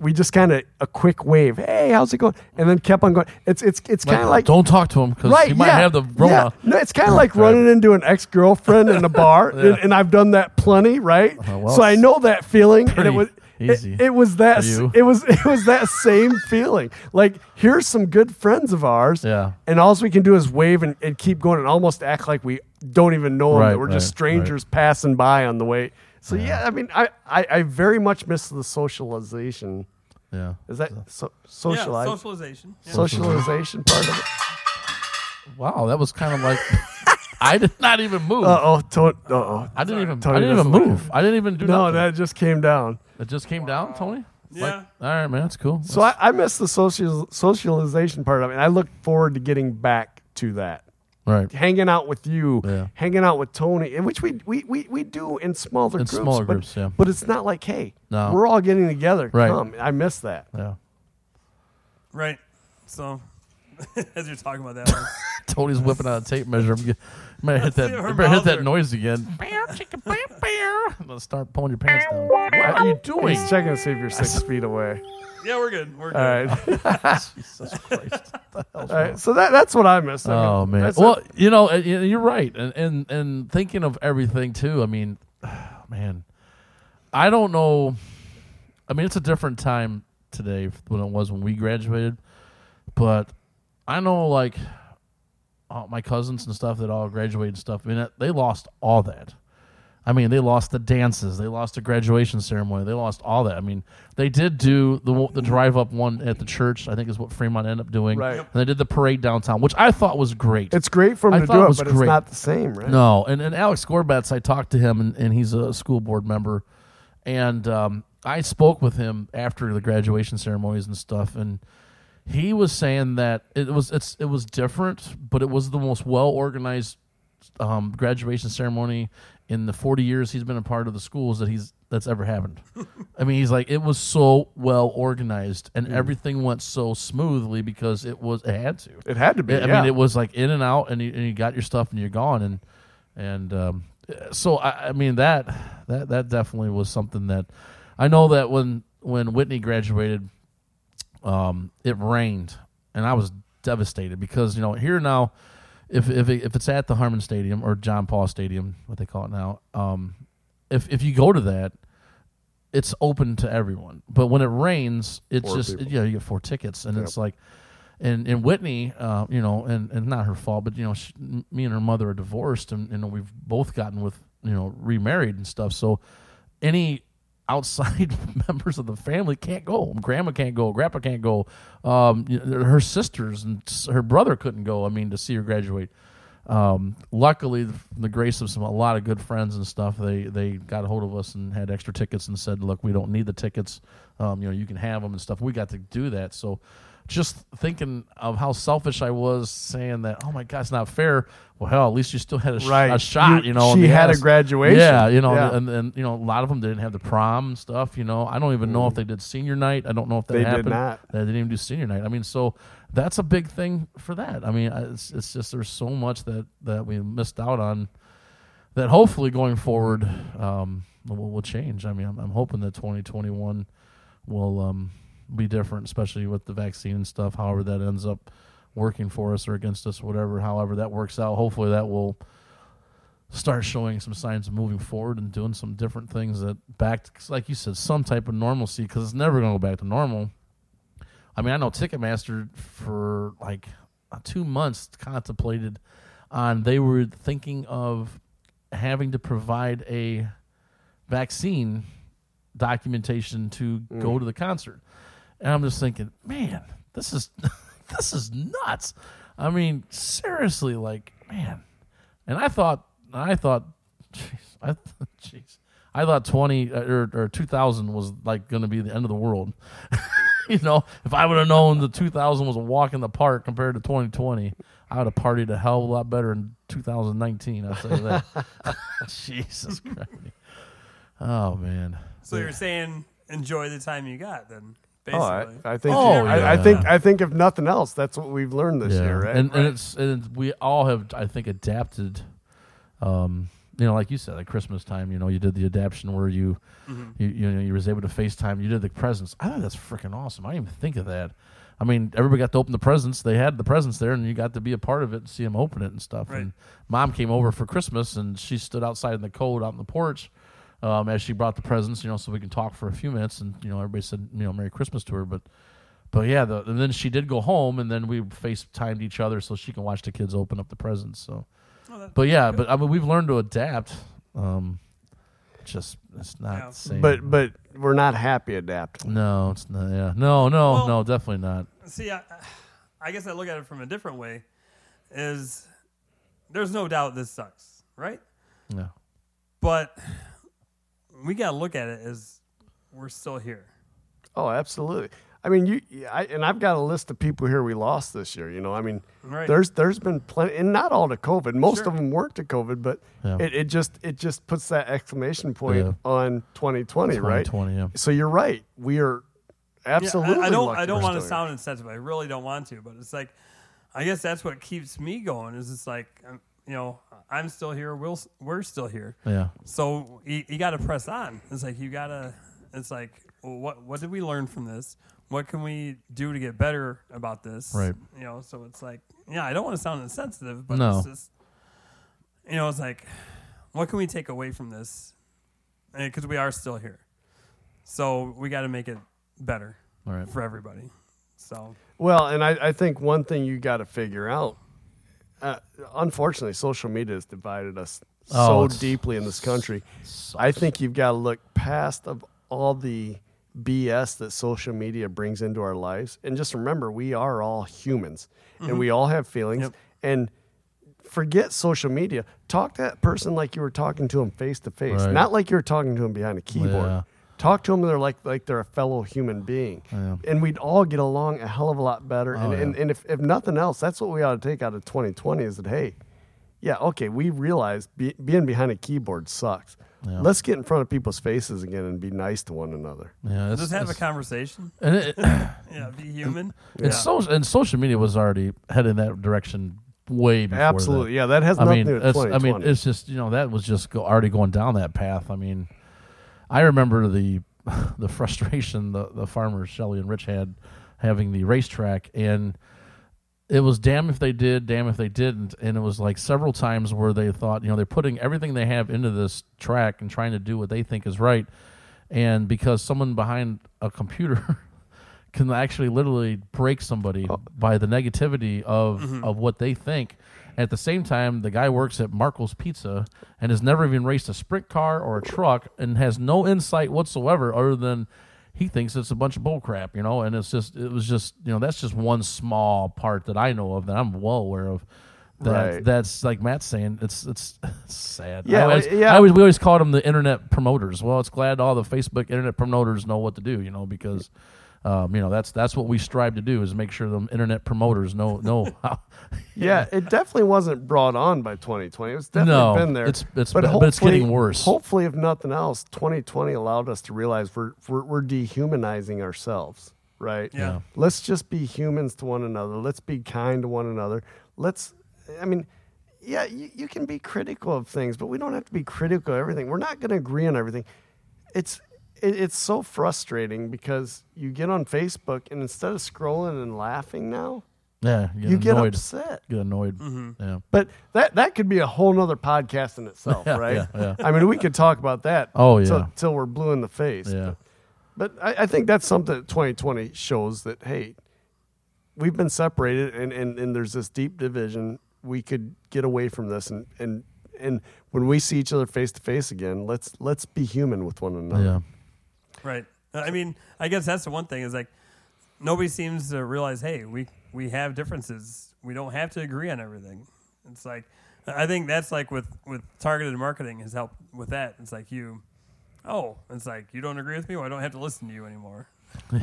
we just kind of a quick wave hey how's it going and then kept on going it's it's it's kind of like don't talk to him because right, he might yeah, have the Rona. yeah. No, it's kind of like running into an ex girlfriend in a bar, and, and I've done that plenty, right? Uh, well, so I know that feeling, and it was easy It, it was that it was it was that same feeling. Like here's some good friends of ours, Yeah. and all we can do is wave and, and keep going, and almost act like we don't even know them. Right, that we're just right, strangers passing by on the way. So yeah, I mean, I, I I very much miss the socialization. Yeah. Is that so, Yeah, socialization. Yeah. socialization part of it. Wow, that was kind of like I did not even move. Uh oh, to- uh oh. I didn't even. Tony I didn't even doesn't like move. I didn't even do No, nothing. that just came down. it just came down, Tony. Yeah. Like, all right, man. That's cool. So I, I miss the social socialization part of it. And I look forward to getting back to that. Right. Hanging out with you, Yeah. hanging out with Tony, in which we, we, we, we do in smaller In groups. smaller but, groups, yeah. But it's not like, hey, No. we're all getting together. Right. Come. I miss that. Yeah. Right. So, as you're talking about that, one, Tony's whipping out a tape measure. I'm get, you better hit that. Her You better hit mouth that are- noise again. Let's start pulling your pants down. What are you doing? He's checking to see if you're six feet away. yeah, we're good. We're good. All right. Jesus Christ. all right. So that, that's what I miss. Oh man. Well, it. you know, uh, you're right, and and and thinking of everything too. I mean, man, I don't know. I mean, it's a different time today than it was when we graduated, but I know like uh, my cousins and stuff that all graduated and stuff. I mean, that- they lost all that. I mean, they lost the dances, they lost the graduation ceremony, they lost all that. I mean, they did do the the drive up one at the church. I think is what Fremont ended up doing. Right. And they did the parade downtown, which I thought was great. It's great for them I to do it it, was but great. it's not the same, right? No, and, and Alex Gorbats, I talked to him, and, and he's a school board member, and um, I spoke with him after the graduation ceremonies and stuff, and he was saying that it was it's it was different, but it was the most well organized um, graduation ceremony in the 40 years he's been a part of the schools that he's that's ever happened. I mean, he's like it was so well organized and everything went so smoothly because it was it had to. It had to be. I yeah. mean, it was like in and out, and you, and you got your stuff, and you're gone, and and um, so I, I mean that that that definitely was something that I know that when when Whitney graduated, um, it rained, and I was devastated because you know here now, if if it, if it's at the Harmon Stadium or John Paul Stadium, what they call it now, um, if if you go to that. It's open to everyone, but when it rains, it's Four just people. yeah. You get four tickets, and Yep. it's like, and and Whitney, uh, you know, and and not her fault, but you know, she, me and her mother are divorced, and you know, we've both gotten with you know remarried and stuff. So any outside members of the family can't go. Grandma can't go. Grandpa can't go. Um, her sisters and her brother couldn't go. I mean, to see her graduate. Um, luckily, the, the grace of some a lot of good friends and stuff, they they got a hold of us and had extra tickets and said, "Look, we don't need the tickets. Um, you know, you can have them and stuff." We got to do that. So, just thinking of how selfish I was, saying that, "Oh my God, it's not fair." Well, hell, at least you still had a, sh- Right. a shot. You- You, know, she had a graduation. Yeah, you know, Yeah. and and you know, a lot of them didn't have the prom and stuff. You know, I don't even know if they did senior night. I don't know if that They did happened. not. They didn't even do senior night. I mean, so that's a big thing for that. I mean, it's it's just there's so much that that we missed out on. That hopefully going forward um, will, will change. I mean, I'm, I'm hoping that 2021 will um, be different, especially with the vaccine and stuff. However, that ends up working for us or against us, whatever. However, that works out. Hopefully, that will start showing some signs of moving forward and doing some different things that back, to, like you said, some type of normalcy because it's never going to go back to normal. I mean, I know Ticketmaster for like uh, two months contemplated on they were thinking of having to provide a vaccine documentation to go to the concert. And I'm just thinking, man, this is this is nuts. I mean, seriously, like, man. And I thought, I thought, jeez, I, jeez, I thought 20 uh, or, or 2000 was like going to be the end of the world. you know, if I would have known the 2000 was a walk in the park compared to 2020, I would have partied a hell of a lot better in 2019. I'll say that. Jesus Christ. Oh man. So you're saying enjoy the time you got then, Oh, I. I think. Oh, I, I think. I think if nothing else, that's what we've learned this year, right? And, and it's and we all have, I think, adapted. Um, you know, like you said, at Christmas time, you know, you did the adaptation where you, Mm-hmm. you, you know, you was able to FaceTime. You did the presents. I thought that's freaking awesome. I didn't even think of that. I mean, everybody got to open the presents. They had the presents there, and you got to be a part of it and see them open it and stuff. Right. And mom came over for Christmas, and she stood outside in the cold out on the porch um, as she brought the presents. You know, so we can talk for a few minutes. And you know, everybody said, you know, Merry Christmas to her. But but yeah, the, and then she did go home, and then we FaceTimed each other so she can watch the kids open up the presents. So, Oh, but yeah, but I mean, we've learned to adapt. Um, just it's not Yeah. same. but but we're not happy adapting. no, it's not. Yeah, no, no, Well- no, definitely not. See, I, I guess I look at it from a different way. Is there's no doubt this sucks, right? No, But we got to look at it as we're still here. Oh, absolutely. I mean, you I, and I've got a list of people here we lost this year. You know, I mean, Right. there's there's been plenty, and not all to COVID. Most Sure. of them weren't to COVID, but Yeah. it, it just it just puts that exclamation point Yeah. on 2020, right? 2020, yeah. So you're right. We are Yeah, absolutely. I, I don't. lucky I don't want to sound insensitive. I really don't want to. But it's like, I guess that's what keeps me going. Is it's like, um, you know, I'm still here. We'll, we're still here. yeah, So you, you got to press on. It's like you got to. It's like, well, what what did we learn from this? What can we do to get better about this? Right. You know. So it's like, yeah, I don't want to sound insensitive, but No. it's just, you know, it's like, what can we take away from this? Eh, because we are still here. So we got to make it better all right. for everybody. So Well, and I, I think one thing you got to figure out, uh, unfortunately, social media has divided us Oh, so deeply in this country. I think you've got to look past of all the BS that social media brings into our lives, and just remember, we are all humans, and we all have feelings. Yep. And forget social media. Talk to that person like you were talking to them face to face, not like you were talking to them behind a keyboard. Yeah. Talk to them they're like like they're a fellow human being, oh, Yeah. and we'd all get along a hell of a lot better. Oh, and, and yeah. and if, if nothing else, that's what we ought to take out of 2020 is that hey, yeah, okay, we realize be, being behind a keyboard sucks. Yeah. Let's get in front of people's faces again and be nice to one another. Yeah, it's, Just have a conversation. and it, Yeah, be human. it's so and social media was already heading that direction way before. that. Absolutely, yeah, that has I nothing mean, to do with it's, I mean, it's just you know that was just go, already going down that path. I mean, I remember the the frustration the the farmers Shelley and Rich had having the racetrack, and it was damn if they did, damn if they didn't, and it was like several times where they thought you know they're putting everything they have into this track and trying to do what they think is right, and because someone behind a computer. Can actually literally break somebody oh. by the negativity of, mm-hmm. of what they think, at the same time, the guy works at Marco's Pizza and has never even raced a sprint car or a truck and has no insight whatsoever other than he thinks it's a bunch of bullcrap, you know. And it's just, it was just, you know, that's just one small part that I know of that I'm well aware of. That Right. that's like Matt's saying, it's it's, sad. Yeah, I always, yeah. I always we always called them the internet promoters. Well, it's glad all the Facebook internet promoters know what to do, you know, because. Um, you know that's that's what we strive to do is make sure the internet promoters know know how, yeah, it definitely wasn't brought on by 2020. It's definitely No, been there. it's- it's been- but it's getting worse. Hopefully, if nothing else, 2020 allowed us to realize we're we're, we're dehumanizing ourselves, right? Yeah. Let's just be humans to one another. Let's be kind to one another. Let's, I mean, yeah, you, you can be critical of things, but we don't have to be critical of everything. We're not going to agree on everything. It's it, it's so frustrating because you get on Facebook and instead of scrolling and laughing now, yeah you get annoyed. upset. get annoyed. Mm-hmm. Yeah. But that that could be a whole nother podcast in itself, Yeah, right? yeah, yeah. I mean, we could talk about that. Oh, yeah. till, till we're blue in the face. Yeah. But I, I think that's something that 2020 shows that hey, we've been separated, and, and and there's this deep division. We could get away from this, and and and when we see each other face to face again, let's let's be human with one another. Yeah. Right. I mean, I guess that's the one thing is like nobody seems to realize, hey, we we have differences. We don't have to agree on everything. It's like I think that's like with with targeted marketing has helped with that. It's like you, oh, it's like you don't agree with me, well, I don't have to listen to you anymore.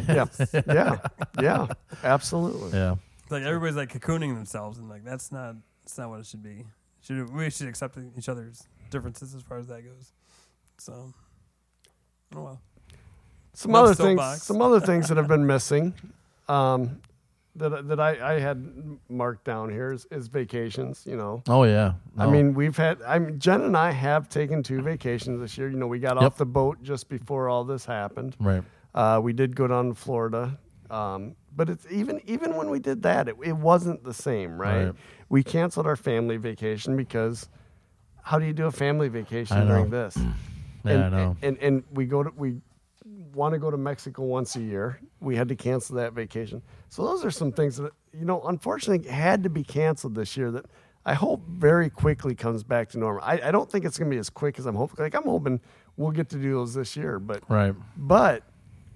yeah, yeah, yeah, absolutely. Yeah. It's like everybody's like cocooning themselves, and like that's not that's not what it should be. Should we should accept each other's differences as far as that goes. So, oh well. Some Love other things, soapbox. some other things that have been missing, um, that that I, I had marked down here is, is vacations. You know, Oh yeah. I mean, we've had. I mean, Jen and I have taken two vacations this year. You know, we got Yep. off the boat just before all this happened. right. Uh, we did go down to Florida, um, but it's even even when we did that, it, it wasn't the same, right? Right. We canceled our family vacation because how do you do a family vacation I know. during this? Yeah, and, I know. And, and we go to we want to go to Mexico once a year. We had to cancel that vacation. So those are some things that you know, unfortunately, had to be canceled this year. That I hope very quickly comes back to normal. I, I don't think it's going to be as quick as I'm hoping. Like I'm hoping we'll get to do those this year, but Right. but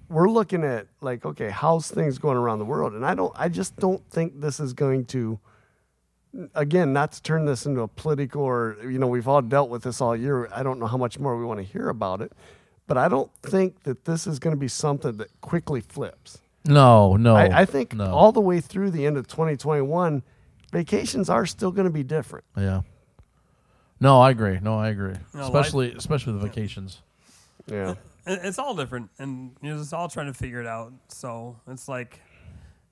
we're looking at like okay how's things going around the world and i don't i just don't think this is going to again not to turn this into a political or you know we've all dealt with this all year i don't know how much more we want to hear about it but i don't think that this is going to be something that quickly flips No. No. I, I think no. all the way through the end of 2021 vacations are still going to be different Yeah. No, I agree. No, I agree. No, especially especially the vacations. yeah It- it's all different, and you're just all trying to figure it out. So it's like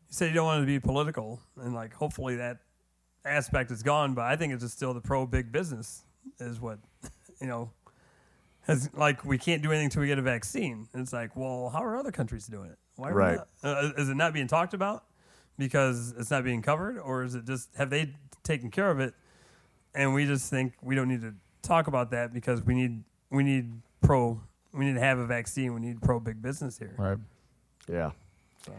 you said you don't want it to be political, and like hopefully that aspect is gone. But I think it's just still the pro big business is what you know. Has like we can't do anything until we get a vaccine. And it's like, well, how are other countries doing it? Why are Right. not? Uh, is it not being talked about because it's not being covered, or is it just have they taken care of it? And we just think we don't need to talk about that because we need we need pro we need to have a vaccine. We need pro big business here. Right. yeah So.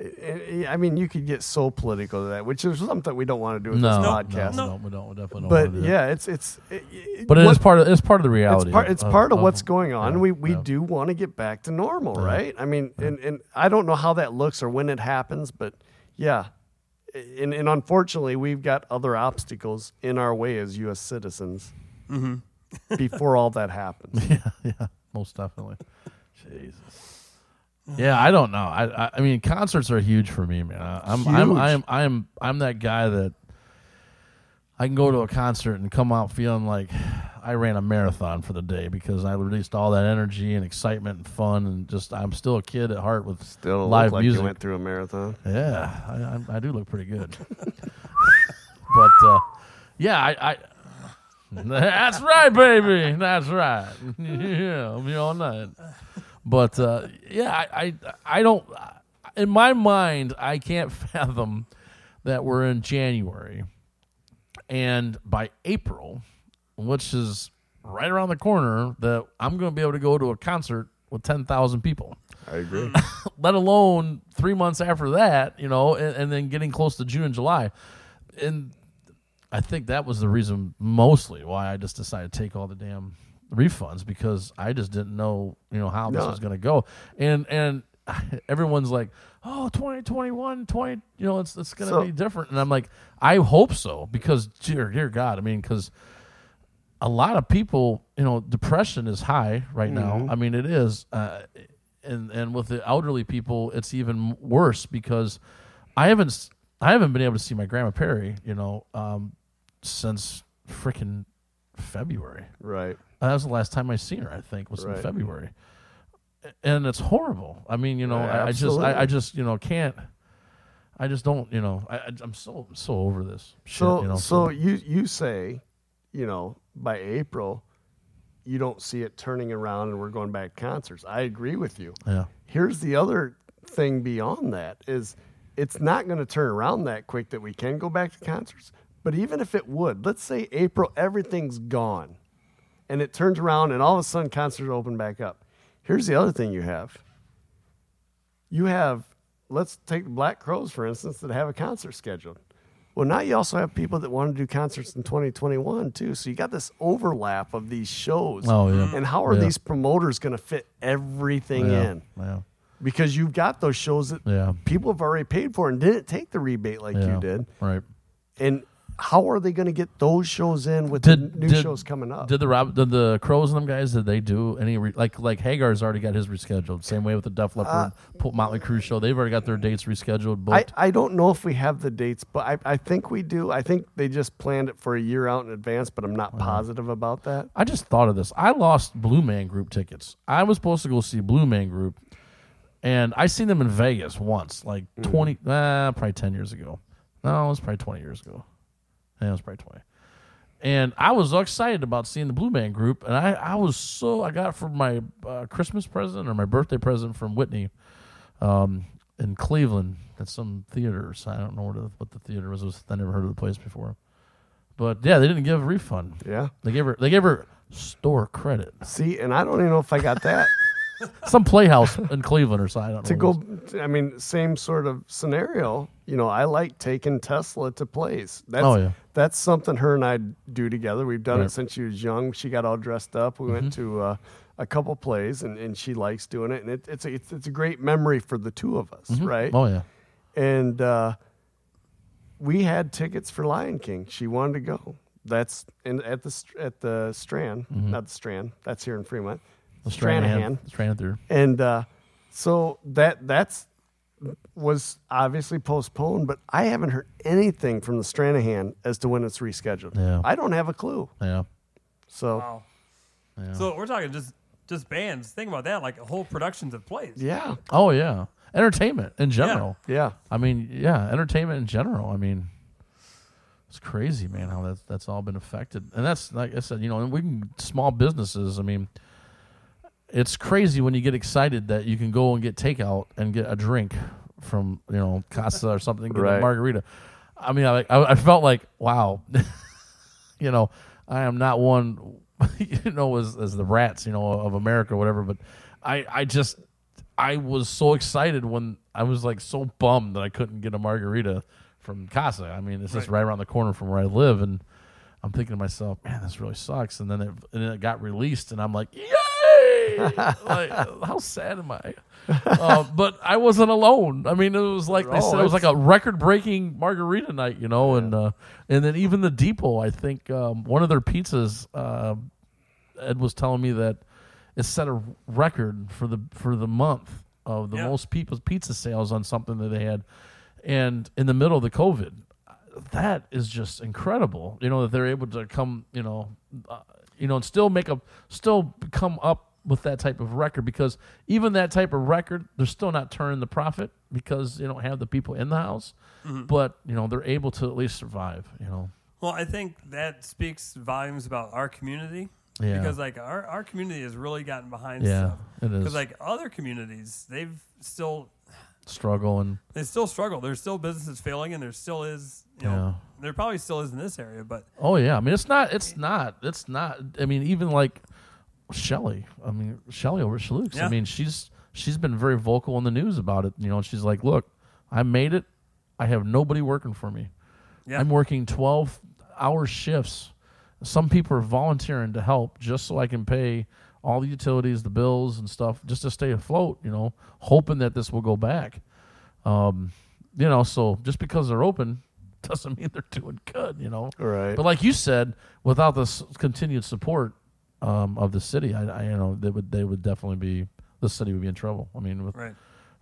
I- I I mean, you could get so political to that, which is something we don't want to do with No. this No, podcast. No, we don't. We definitely don't. but wanna do that. yeah, it's it's. It, it- But it is what- part of it's part of the reality. It's part. It's of- part of of- what's going on. yeah, we we yeah. do want to get back to normal, Yeah. right? I mean, and and I don't know how that looks or when it happens, but yeah, and and unfortunately, we've got other obstacles in our way as U.S. citizens Mm-hmm. before all that happens. yeah, yeah, most definitely. Jesus. Yeah, I don't know. I, I, I mean, concerts are huge for me, man. I- I'm, I'm, Huge. I'm, I'm, I'm that guy that I can go to a concert and come out feeling like I ran a marathon for the day because I released all that energy and excitement and fun and just I'm still a kid at heart with Still look live like music. you went through a marathon. Yeah, I, I, I do look pretty good. but uh, yeah, I, I that's right, baby. That's right. yeah, I'll be all night. But uh, yeah, I, I I don't. In my mind, I can't fathom that we're in January, and by April, which is right around the corner, that I'm going to be able to go to a concert with ten thousand people I agree. let alone three months after that, you know, and, and then getting close to June and July. And I think that was the reason mostly why I just decided to take all the damn refunds because I just didn't know, you know, how this No. was going to go. And, and, Everyone's like, "Oh, 2021, 20, you know, it's it's going to So- be different." And I'm like, "I hope so because dear dear god, I mean cuz a lot of people, you know, depression is high right now. I mean, it is, uh, and and with the elderly people, it's even worse because I haven't I haven't been able to see my grandma Perry, you know, um, since freaking February. right. Uh, that was the last time I seen her. I think was in February, and it's horrible. I mean, you know, Yeah, I, I just. I, I just, you know, can't. I just don't, you know, I, I'm so so over this. Shit, So, you know, so you you say, you know, by April, you don't see it turning around and we're going back to concerts. I agree with you. yeah, Here's the other thing beyond that is it's not going to turn around that quick that we can go back to concerts. But even if it would, let's say April, everything's gone, and it turns around and all of a sudden concerts open back up. Here's the other thing you have. You have, let's take the Black Crowes for instance, that have a concert scheduled. Well, now you also have people that want to do concerts in 2021 too. So you got this overlap of these shows. Oh, yeah. And how are Yeah. these promoters going to fit everything yeah, in? yeah, Because you've got those shows that people have already paid for and didn't take the rebate like you did. right. And how are they going to get those shows in with Did- the new did- shows coming up? Did the Rob, did the Crowes and them guys? Did they do any re, like like Hagar's already got his rescheduled? Same way with the Def Leppard, Put Motley Crue show. They've already got their dates rescheduled. Uh, I, But I don't know if we have the dates, but I, I think we do. I think they just planned it for a year out in advance, but I'm not Uh-huh. positive about that. I just thought of this. I lost Blue Man Group tickets. I was supposed to go see Blue Man Group, and I seen them in Vegas once, like Mm. twenty, uh, probably ten years ago. No, it was probably twenty years ago. Yeah, it was probably twenty. And I was so excited about seeing the Blue Man Group, and I, I was so I got for my uh, Christmas present or my birthday present from Whitney, um, in Cleveland at some theater. So I don't know what the, what the theater was. Was. I never heard of the place before. But yeah, they didn't give a refund. Yeah. They gave her they gave her store credit. See, and I don't even know if I got that. Some playhouse in Cleveland or something. To go, I mean, same sort of scenario. You know, I like taking Tesla to plays. That's, Oh, yeah. That's something her and I do together. We've done it Right. Mm-hmm. since she was young. She got all dressed up. We went to uh, a couple plays, and, and she likes doing it. And it, it's, a, it's it's a great memory for the two of us, right? Oh yeah. and uh, we had tickets for Lion King. She wanted to go. That's in, at the at the Strand, not the Strand. That's here in Fremont. The Stranahan. Stranahan Theater. And uh, so that that's was obviously postponed, but I haven't heard anything from the Stranahan as to when it's rescheduled. Yeah. I don't have a clue. Yeah. So Wow. Yeah. So we're talking just just bands. Think about that, like whole productions of plays. yeah, Oh yeah. Entertainment in general. yeah, I mean, yeah, entertainment in general. I mean, it's crazy, man, how that's that's all been affected. And that's like I said, you know, and we can small businesses. I mean, it's crazy when you get excited that you can go and get takeout and get a drink from you know Casa or something, get a margarita. I mean, I, I I felt like wow, you know, I am not one, you know, as as the rats, you know, of America or whatever. But I I just I was so excited when I was like so bummed that I couldn't get a margarita from Casa. I mean, it's just right around the corner from where I live, and I'm thinking to myself, man, this really sucks. And then it and then it got released, and I'm like, like, how sad am I? uh, but I wasn't alone. I mean, it was like they said, it was like a record-breaking margarita night, you know, and uh, and then even the Depot, I think um, one of their pizzas, uh, Ed was telling me that it set a record for the for the month of the Yeah. most people's pizza sales on something that they had, and in the middle of the COVID. that is just incredible. You know that they're able to come, you know, uh, you know, and still make a still come up with that type of record because even that type of record, they're still not turning the profit because they don't have the people in the house. Mm-hmm. But you know, they're able to at least survive. You know, Well, I think that speaks volumes about our community. Yeah. Because like our, our community has really gotten behind Yeah, stuff. it is. Because like other communities, they've still struggle and they still struggle. There's still businesses failing, and there still is you know Yeah. there probably still is in this area, but Oh yeah, I mean it's not, it's not, it's not. I mean even like Shelly, I mean Shelly over at Chalukes. I mean she's she's been very vocal in the news about it. You know, she's like, look, I made it. I have nobody working for me. yeah, I'm working twelve hour shifts. Some people are volunteering to help just so I can pay all the utilities, the bills and stuff, just to stay afloat. You know, hoping that this will go back. Um, you know, so just because they're open doesn't mean they're doing good. You know, Right. but like you said, without this continued support um, of the city, I, I you know they would they would definitely be the city would be in trouble. I mean, with, right.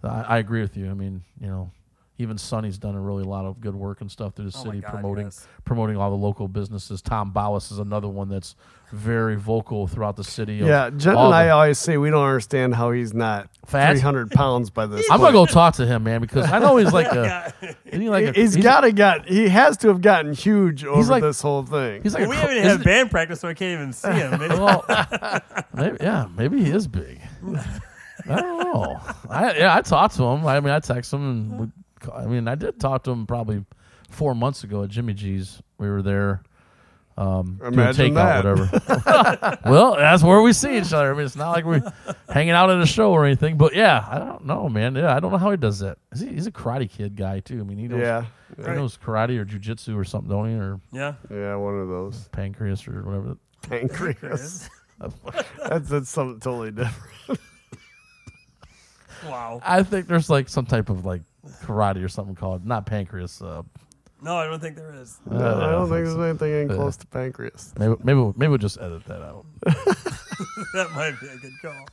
I, I agree with you. I mean, you know, even Sonny's done a really lot of good work and stuff through the Oh city God, promoting yes. promoting all the local businesses. Tom Bowis is another one that's very vocal throughout the city. Yeah, Jen and I always say we don't understand how he's not Fat? 300 pounds by this. I'm gonna go talk to him, man, because I know he's like a, isn't he like a, he's got to got he has to have gotten huge over like- this whole thing. he's like Well, a we cr- haven't had band practice, so I can't even see him. Maybe- well, maybe, yeah, maybe he is big. I don't know. I yeah, I talked to him. I mean, I text him, and we, I mean, I did talk to him probably four months ago at Jimmy G's. We were there. Um, doing Imagine takeout, whatever. well, that's where we see each other. I mean, it's not like we're hanging out at a show or anything. But yeah, I don't know, man. Yeah, I don't know how he does that. Is he, he's a karate kid guy too. I mean, he knows, yeah, he knows karate or jujitsu or something, don't he? Or yeah. yeah, one of those pancreas or whatever. pancreas. that's, that's something totally different. Wow. I think there's like some type of like karate or something called not pancreas. Uh, No, I don't think there is. No, I don't think there's anything in close to pancreas. maybe maybe we'll- maybe we'll just edit that out. that might be a good call.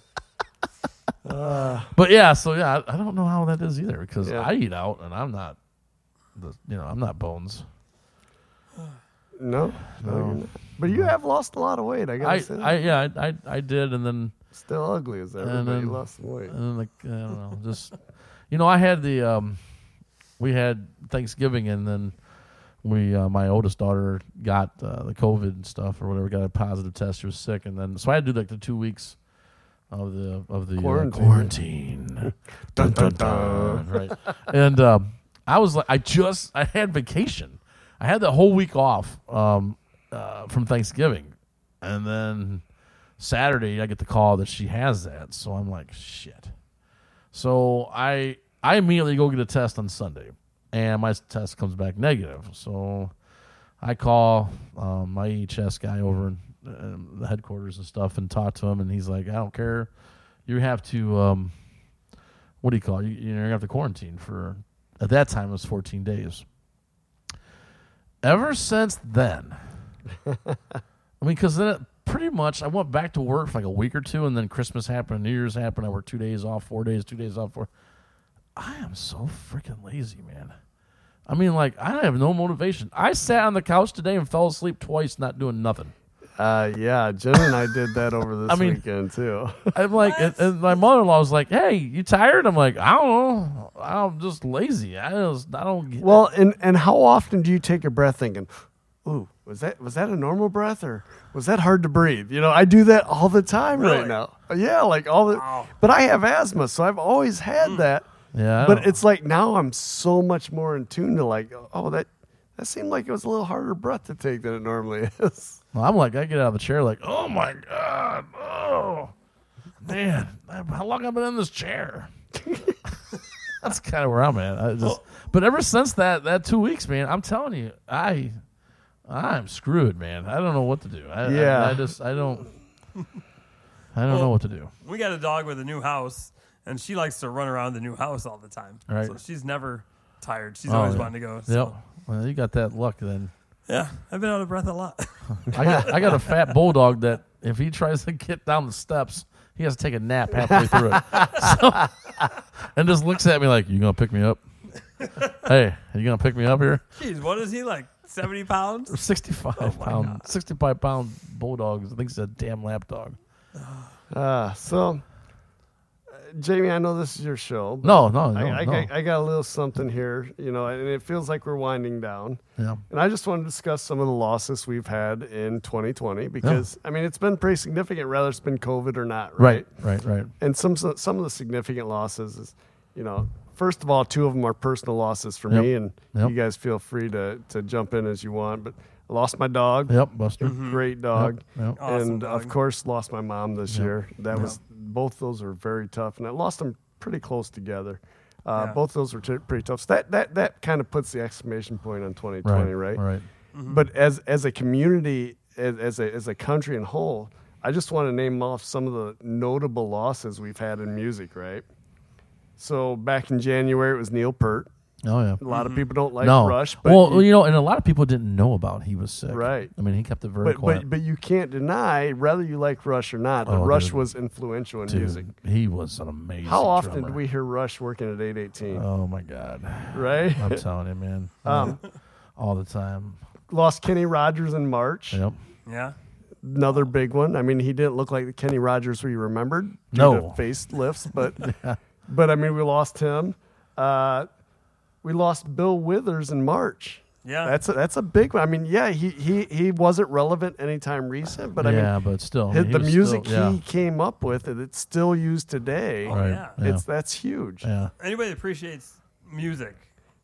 But yeah, so yeah, I, I don't know how that is either because Yeah. I eat out and I'm not, the, you know, I'm not bones. No, no, but you have lost a lot of weight. I gotta I, say, I yeah I, I I did and then still ugly as ever, And but you then- lost some weight. and then like I don't know just you know I had the um we had Thanksgiving and then we uh, my oldest daughter got uh, the COVID and stuff or whatever got a positive test she was sick and then so I had to do like the two weeks of the of the uh, Quarantine. quarantine dun, dun, dun, right and um, I was like I just I had vacation I had the whole week off um, uh, from Thanksgiving and then Saturday I get the call that she has that. So I'm like, shit. So I I immediately go get a test on Sunday, and my test comes back negative. So I call um, my EHS guy over in uh, the headquarters and stuff and talk to him, and he's like, I don't care. You have to um, what do you call it? You, you're gonna have to quarantine for at that time it was 14 days. Ever since then, I mean, because then it pretty much I went back to work for like a week or two, and then Christmas happened, New Year's happened. I worked two days off, four days, two days off. Four. I am so freaking lazy, man. I mean, like I have no motivation. I sat on the couch today and fell asleep twice, not doing nothing. Uh, yeah, Jen and I did that over this I mean- weekend too. I'm like, and, and my mother-in-law was like, "Hey, you tired?" I'm like, "I don't know. I'm just lazy. I just, I don't." Get well, and and how often do you take a breath thinking, "Ooh, was that was that a normal breath or was that hard to breathe?" You know, I do that all the time right now. Yeah, like all the. Wow. But I have asthma, so I've always had hmm. that. yeah, But don't- it's like now I'm so much more in tune to like, oh, that that seemed like it was a little harder breath to take than it normally is. Well, I'm like, I get out of the chair, like, oh my god, oh man, how long have I've been in this chair? That's kind of where I'm at. I just, but ever since that that two weeks, man, I'm telling you, I, I'm screwed, man. I don't know what to do. I, I- Yeah. I, just, I don't, I don't know what to do. We got a dog with a new house, and she likes to run around the new house all the time. Right. So she's never tired. She's Oh, always yeah. wanting to go. Yep. Well, you got that luck then. yeah, I've been out of breath a lot. I got, I got a fat bulldog that if he tries to get down the steps, he has to take a nap halfway through it. So, and just looks at me like, "You gonna pick me up?" hey, are you gonna pick me up here? Jeez, what is he like? Seventy pounds? 65 Oh pound, 65 pound bulldogs. I think it's a damn lapdog. Uh, so, uh, Jamie, I know this is your show. but No, no, no, I, I, no. got, I got a little something here, you know, and it feels like we're winding down. yeah, And I just want to discuss some of the losses we've had in 2020 because, I mean, it's been pretty significant, whether it's been COVID or not, right? right, right, right. And some some of the significant losses is, you know, first of all, two of them are personal losses for Yep. me, and Yep. you guys feel free to to jump in as you want. But I lost my dog, Yep, Buster. great dog, Yep, yep. Awesome and dog. of course lost my mom this Yep. year. That was both those are very tough, and I lost them pretty close together. Uh, Yeah. Both those were t- pretty tough. So that that that kind of puts the exclamation point on 2020, right? Right, right. But as as a community, as, as a as a country in whole, I just want to name off some of the notable losses we've had in music. Right. So back in January, it was Neil Peart. Oh yeah. A lot of people don't like no, Rush, but well, you, you know, and a lot of people didn't know about he was sick. Right. I mean, he kept it very but, quiet. but but you can't deny whether you like Rush or not. That Oh, Rush dude. was influential in Dude, music. he was an amazing. How often drummer. do we hear Rush working at 818? Oh my god! right. I'm telling you, man. Um, All the time. lost Kenny Rogers in March. Yep. Yeah. Another big one. I mean, he didn't look like the Kenny Rogers we remembered. due No. to facelifts, but but I mean, we lost him. Uh, we lost Bill Withers in March. Yeah. That's a, that's a big one. I mean, yeah, he he he wasn't relevant anytime recent, but I yeah, mean, but still, his, the music still, he came up with, and it's still used today. Oh, right. yeah. Yeah. It's that's huge, yeah. Anybody that appreciates music.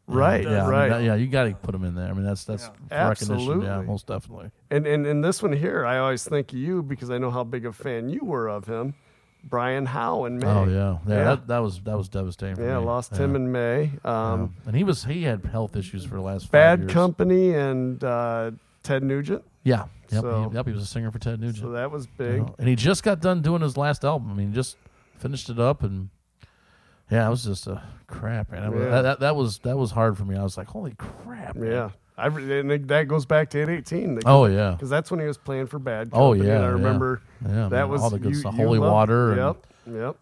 right? Yeah, I mean, right. that- yeah, you got to put him in there. I mean, that's that's Yeah. for recognition. Yeah, Absolutely. most definitely. And and and this one here, I always think of you because I know how big a fan you were of him, Brian Howe in May. Oh yeah, yeah. Yeah. That, that was that was devastating. For Yeah, me. lost yeah. him in May. Yeah. Um, and he was he had health issues for the last Bad. Company and uh, Ted Nugent. Yeah, yep, So- he, yep. He was a singer for Ted Nugent. So that was you big. know, and he just got done doing his last album. I mean, just finished it up, and yeah, it was just a crap, man. Yeah. that, that, that was that was hard for me. I was like, holy crap. man. Yeah. I, re- and that goes back to 818. Oh yeah. Because that's when he was playing for Bad Oh, yeah, And I remember Yeah, that man, was all the good you- stuff. Holy Water. and- Yep. Yep.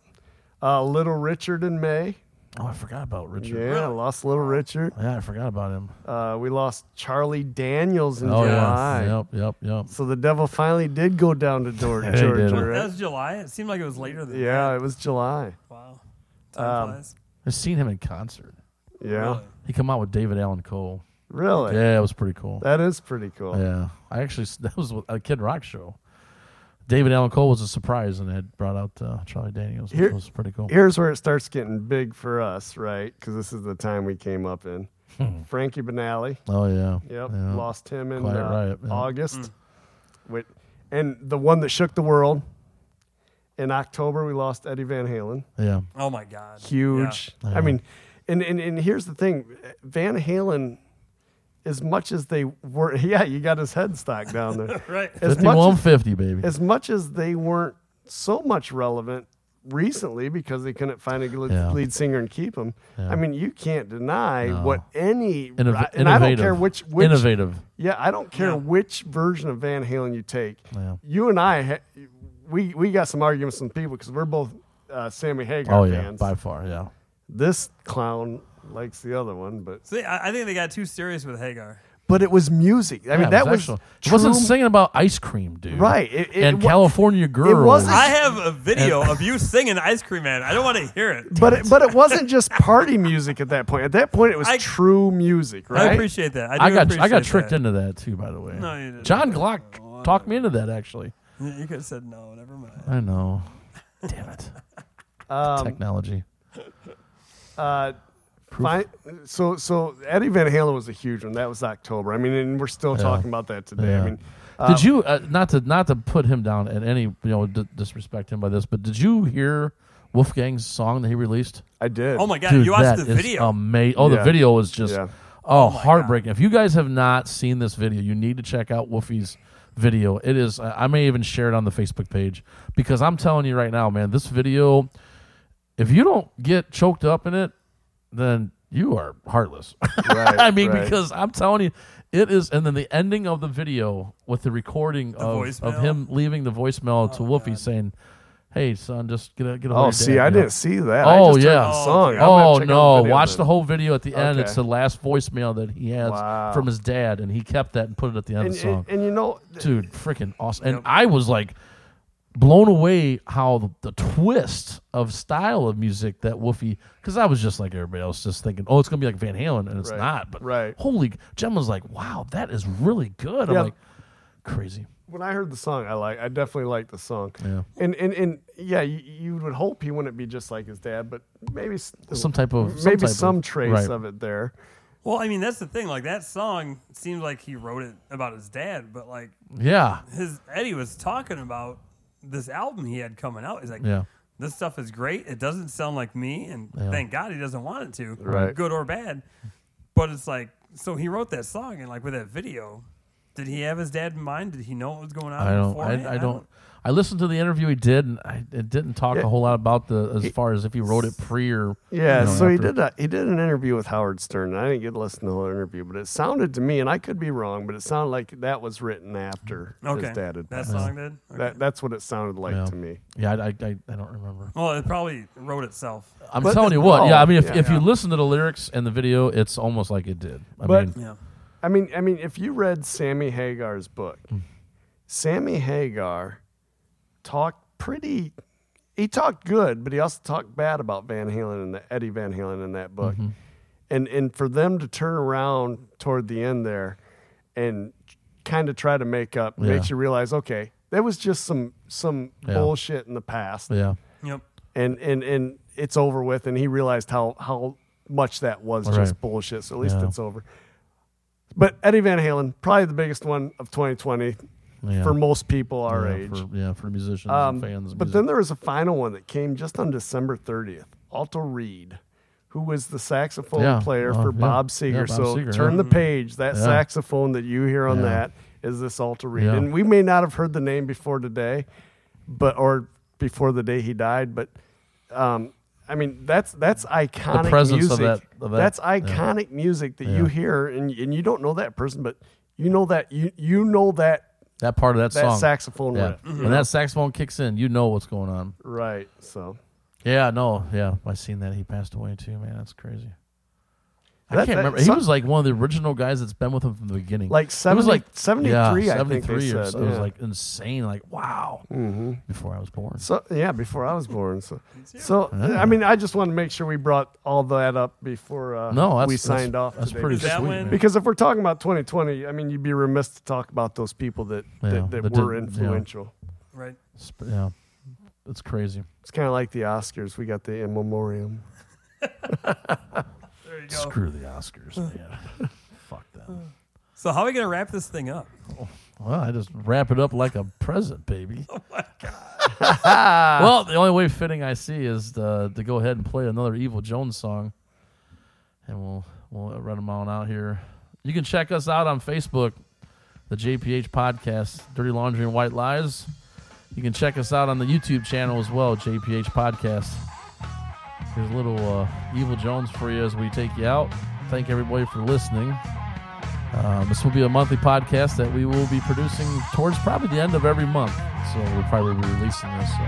Uh, Little Richard in May. oh, I forgot about Richard. Yeah, I lost Little Richard. Yeah, I forgot about him. Uh, we lost Charlie Daniels in oh July. yeah. Yep. Yep. Yep. So the devil finally did go down to Georgia. Yeah, Georgia did. That was July. It seemed like it was later than that. Yeah, that. it was July. Wow. Time Um, flies. I've seen him in concert. Yeah. Really? He come out with David Allan Coe. Really? Yeah, it was pretty cool. That is pretty cool. Yeah, I actually that was a Kid Rock show. David Allan Coe was a surprise and had brought out uh, Charlie Daniels. Which Here- was pretty cool. Here's where it starts getting big for us, right? Because this is the time we came up in. Frankie Banali. Oh yeah. Yep. Yeah. Lost him in uh, Riot, yeah. August. With, and the one that shook the world. In October, we lost Eddie Van Halen. Yeah. Oh my God. Huge. Yeah. I mean, and, and and here's the thing, Van Halen, as much as they were, yeah, you got his head stock down there. Right. as much as, baby. as much as they weren't so much relevant recently because they couldn't find a lead, Yeah. lead singer and keep him. Yeah. I mean, you can't deny No. what any Innov- I- and I don't innovative. care which which innovative. yeah, I don't care Yeah. which version of Van Halen you take. Yeah. You and I, ha- we we got some arguments with some people because we're both uh, Sammy Hagar Oh yeah, fans. by far. Yeah. This clown likes the other one, but See, I, I think they got too serious with Hagar. but it was music. I Yeah, mean, that was, actually- It wasn't true- singing about ice cream, dude. right. It, it and wa- California Girls. wasn't- I have a video of you singing Ice Cream Man. I don't want to hear it. But it, but it wasn't just party music at that point. At that point, it was I- true music, right? I appreciate that. I, I got I got tricked that. into that too, by the way. No, you didn't. John Glock talked me into that actually. You could have said no. Never mind. I know. Damn it. Um, Technology. uh, fine. So so Eddie Van Halen was a huge one. That was October. I mean, and we're still Yeah. talking about that today. Yeah. I mean, Did you uh, not to not to put him down at any you know d- disrespect him by this, but did you hear Wolfgang's song that he released? I did. Oh my God! Dude, you watched that the is video. Amazing. Oh, the video was just Yeah. oh, my heartbreaking. If you guys have not seen this video, you need to check out Wolfie's video. It is. I I may even share it on the Facebook page because I'm telling you right now, man, this video. If you don't get choked up in it, then you are heartless. Right, I mean, right. because I'm telling you, it is. And then the ending of the video with the recording of, of voicemail? him leaving the voicemail oh, to Wolfie saying, "Hey, son, just get a, get a hold Oh, of your see, dad," I didn't see that. Oh, I just heard yeah. the song. I'm Oh no! the video Watch then. the whole video at the end. It's the last voicemail that he has Wow. from his dad, and he kept that and put it at the end And, of the song. and, and you know, Dude, freaking awesome! And Yep. I was like blown away how the, the twist of style of music that Wolfie, because I was just like everybody else, just thinking, oh, it's gonna be like Van Halen, and it's Right. not. But Right. holy, Jem was like, wow, that is really good. Yeah. I'm like, crazy. when I heard the song, I like. I definitely liked the song. Yeah. And and and yeah, you, you would hope he wouldn't be just like his dad, but maybe Some type of some maybe type some of- trace right. of it there. Well, I mean, that's the thing. Like that song seems like he wrote it about his dad, but like Yeah, his Eddie was talking about this album he had coming out. He's like, yeah, this stuff is great. It doesn't sound like me, and Yeah. thank God he doesn't want it to, Right. good or bad. But it's like, so he wrote that song, and like with that video, did he have his dad in mind? Did he know what was going on? I don't. I, I don't. I listened to the interview he did, and I it didn't talk Yeah. a whole lot about the as far as if he wrote it pre or Yeah, you know, so he did a, he did an interview with Howard Stern. I didn't get to listen to the whole interview, but it sounded to me, and I could be wrong, but it sounded like that was written after Okay, his dad had that song did. Okay. That that's what it sounded like Yeah. to me. Yeah, I, I, I, I don't remember. well, it probably wrote itself. I'm But telling you what. no, yeah, I mean, if, yeah, if you listen to the lyrics and the video, it's almost like it did. I But- mean, Yeah. I mean, I mean, if you read Sammy Hagar's book, Hmm. Sammy Hagar talked pretty. He talked good, but he also talked bad about Van Halen and the Eddie Van Halen in that book. Mm-hmm. And and for them to turn around toward the end there, and kind of try to make up, Yeah. makes you realize, okay, there was just some some Yeah. bullshit in the past, yeah, Yep. and and and it's over with. And he realized how how much that was just Right. bullshit. So at least Yeah. it's over. But Eddie Van Halen, probably the biggest one of 2020 yeah. for most people our yeah, age. For, yeah, for musicians Um, and fans. but music. then there was a final one that came just on December 30th. Alto Reed, who was the saxophone Yeah. player Oh, for yeah. Bob Seger. Bob so Seger, turn yeah. the page. That Yeah. saxophone that you hear on Yeah. that is this Alto Reed. Yeah. And we may not have heard the name before today, but or before the day he died, but um, I mean that's that's iconic presence of music. that- of that, that's yeah. iconic music that you hear and and you don't know that person, but you know that you you know that that part of that, that song. saxophone yeah. riff. When that saxophone kicks in, you know what's going on. Right. So Yeah, no, yeah. I seen that he passed away too, man. That's crazy. I That- can't that- remember. He was like one of the original guys that's been with him from the beginning. like It was like 73, yeah, I think 73 or said. so. It was like insane. Like wow. hmm Before I was born. So yeah, before I was born. So, so Yeah. I mean, I just want to make sure we brought all that up before uh, No, that's, we that's- signed off. That's today. pretty that sweet. man. Because if we're talking about 2020, I mean, you'd be remiss to talk about those people that Yeah, that, that, that were did- yeah. influential. Right. Sp- yeah, it's crazy. It's kind of like the Oscars. We got the in memoriam. There you go. Screw the Oscars, man. Fuck them. So how are we gonna wrap this thing up? Well, I just wrap it up like a present, baby. Oh my god. well, the only way fitting I see is to, to go ahead and play another Evil Jones song, and we'll we'll run them on out here. You can check us out on Facebook, the JPH Podcast, Dirty Laundry and White Lies. You can check us out on the YouTube channel as well, JPH Podcast. Here's a little uh, Evil Jones for you as we take you out. Thank everybody for listening. Um, this will be a monthly podcast that we will be producing towards probably the end of every month. So we'll probably be releasing this. So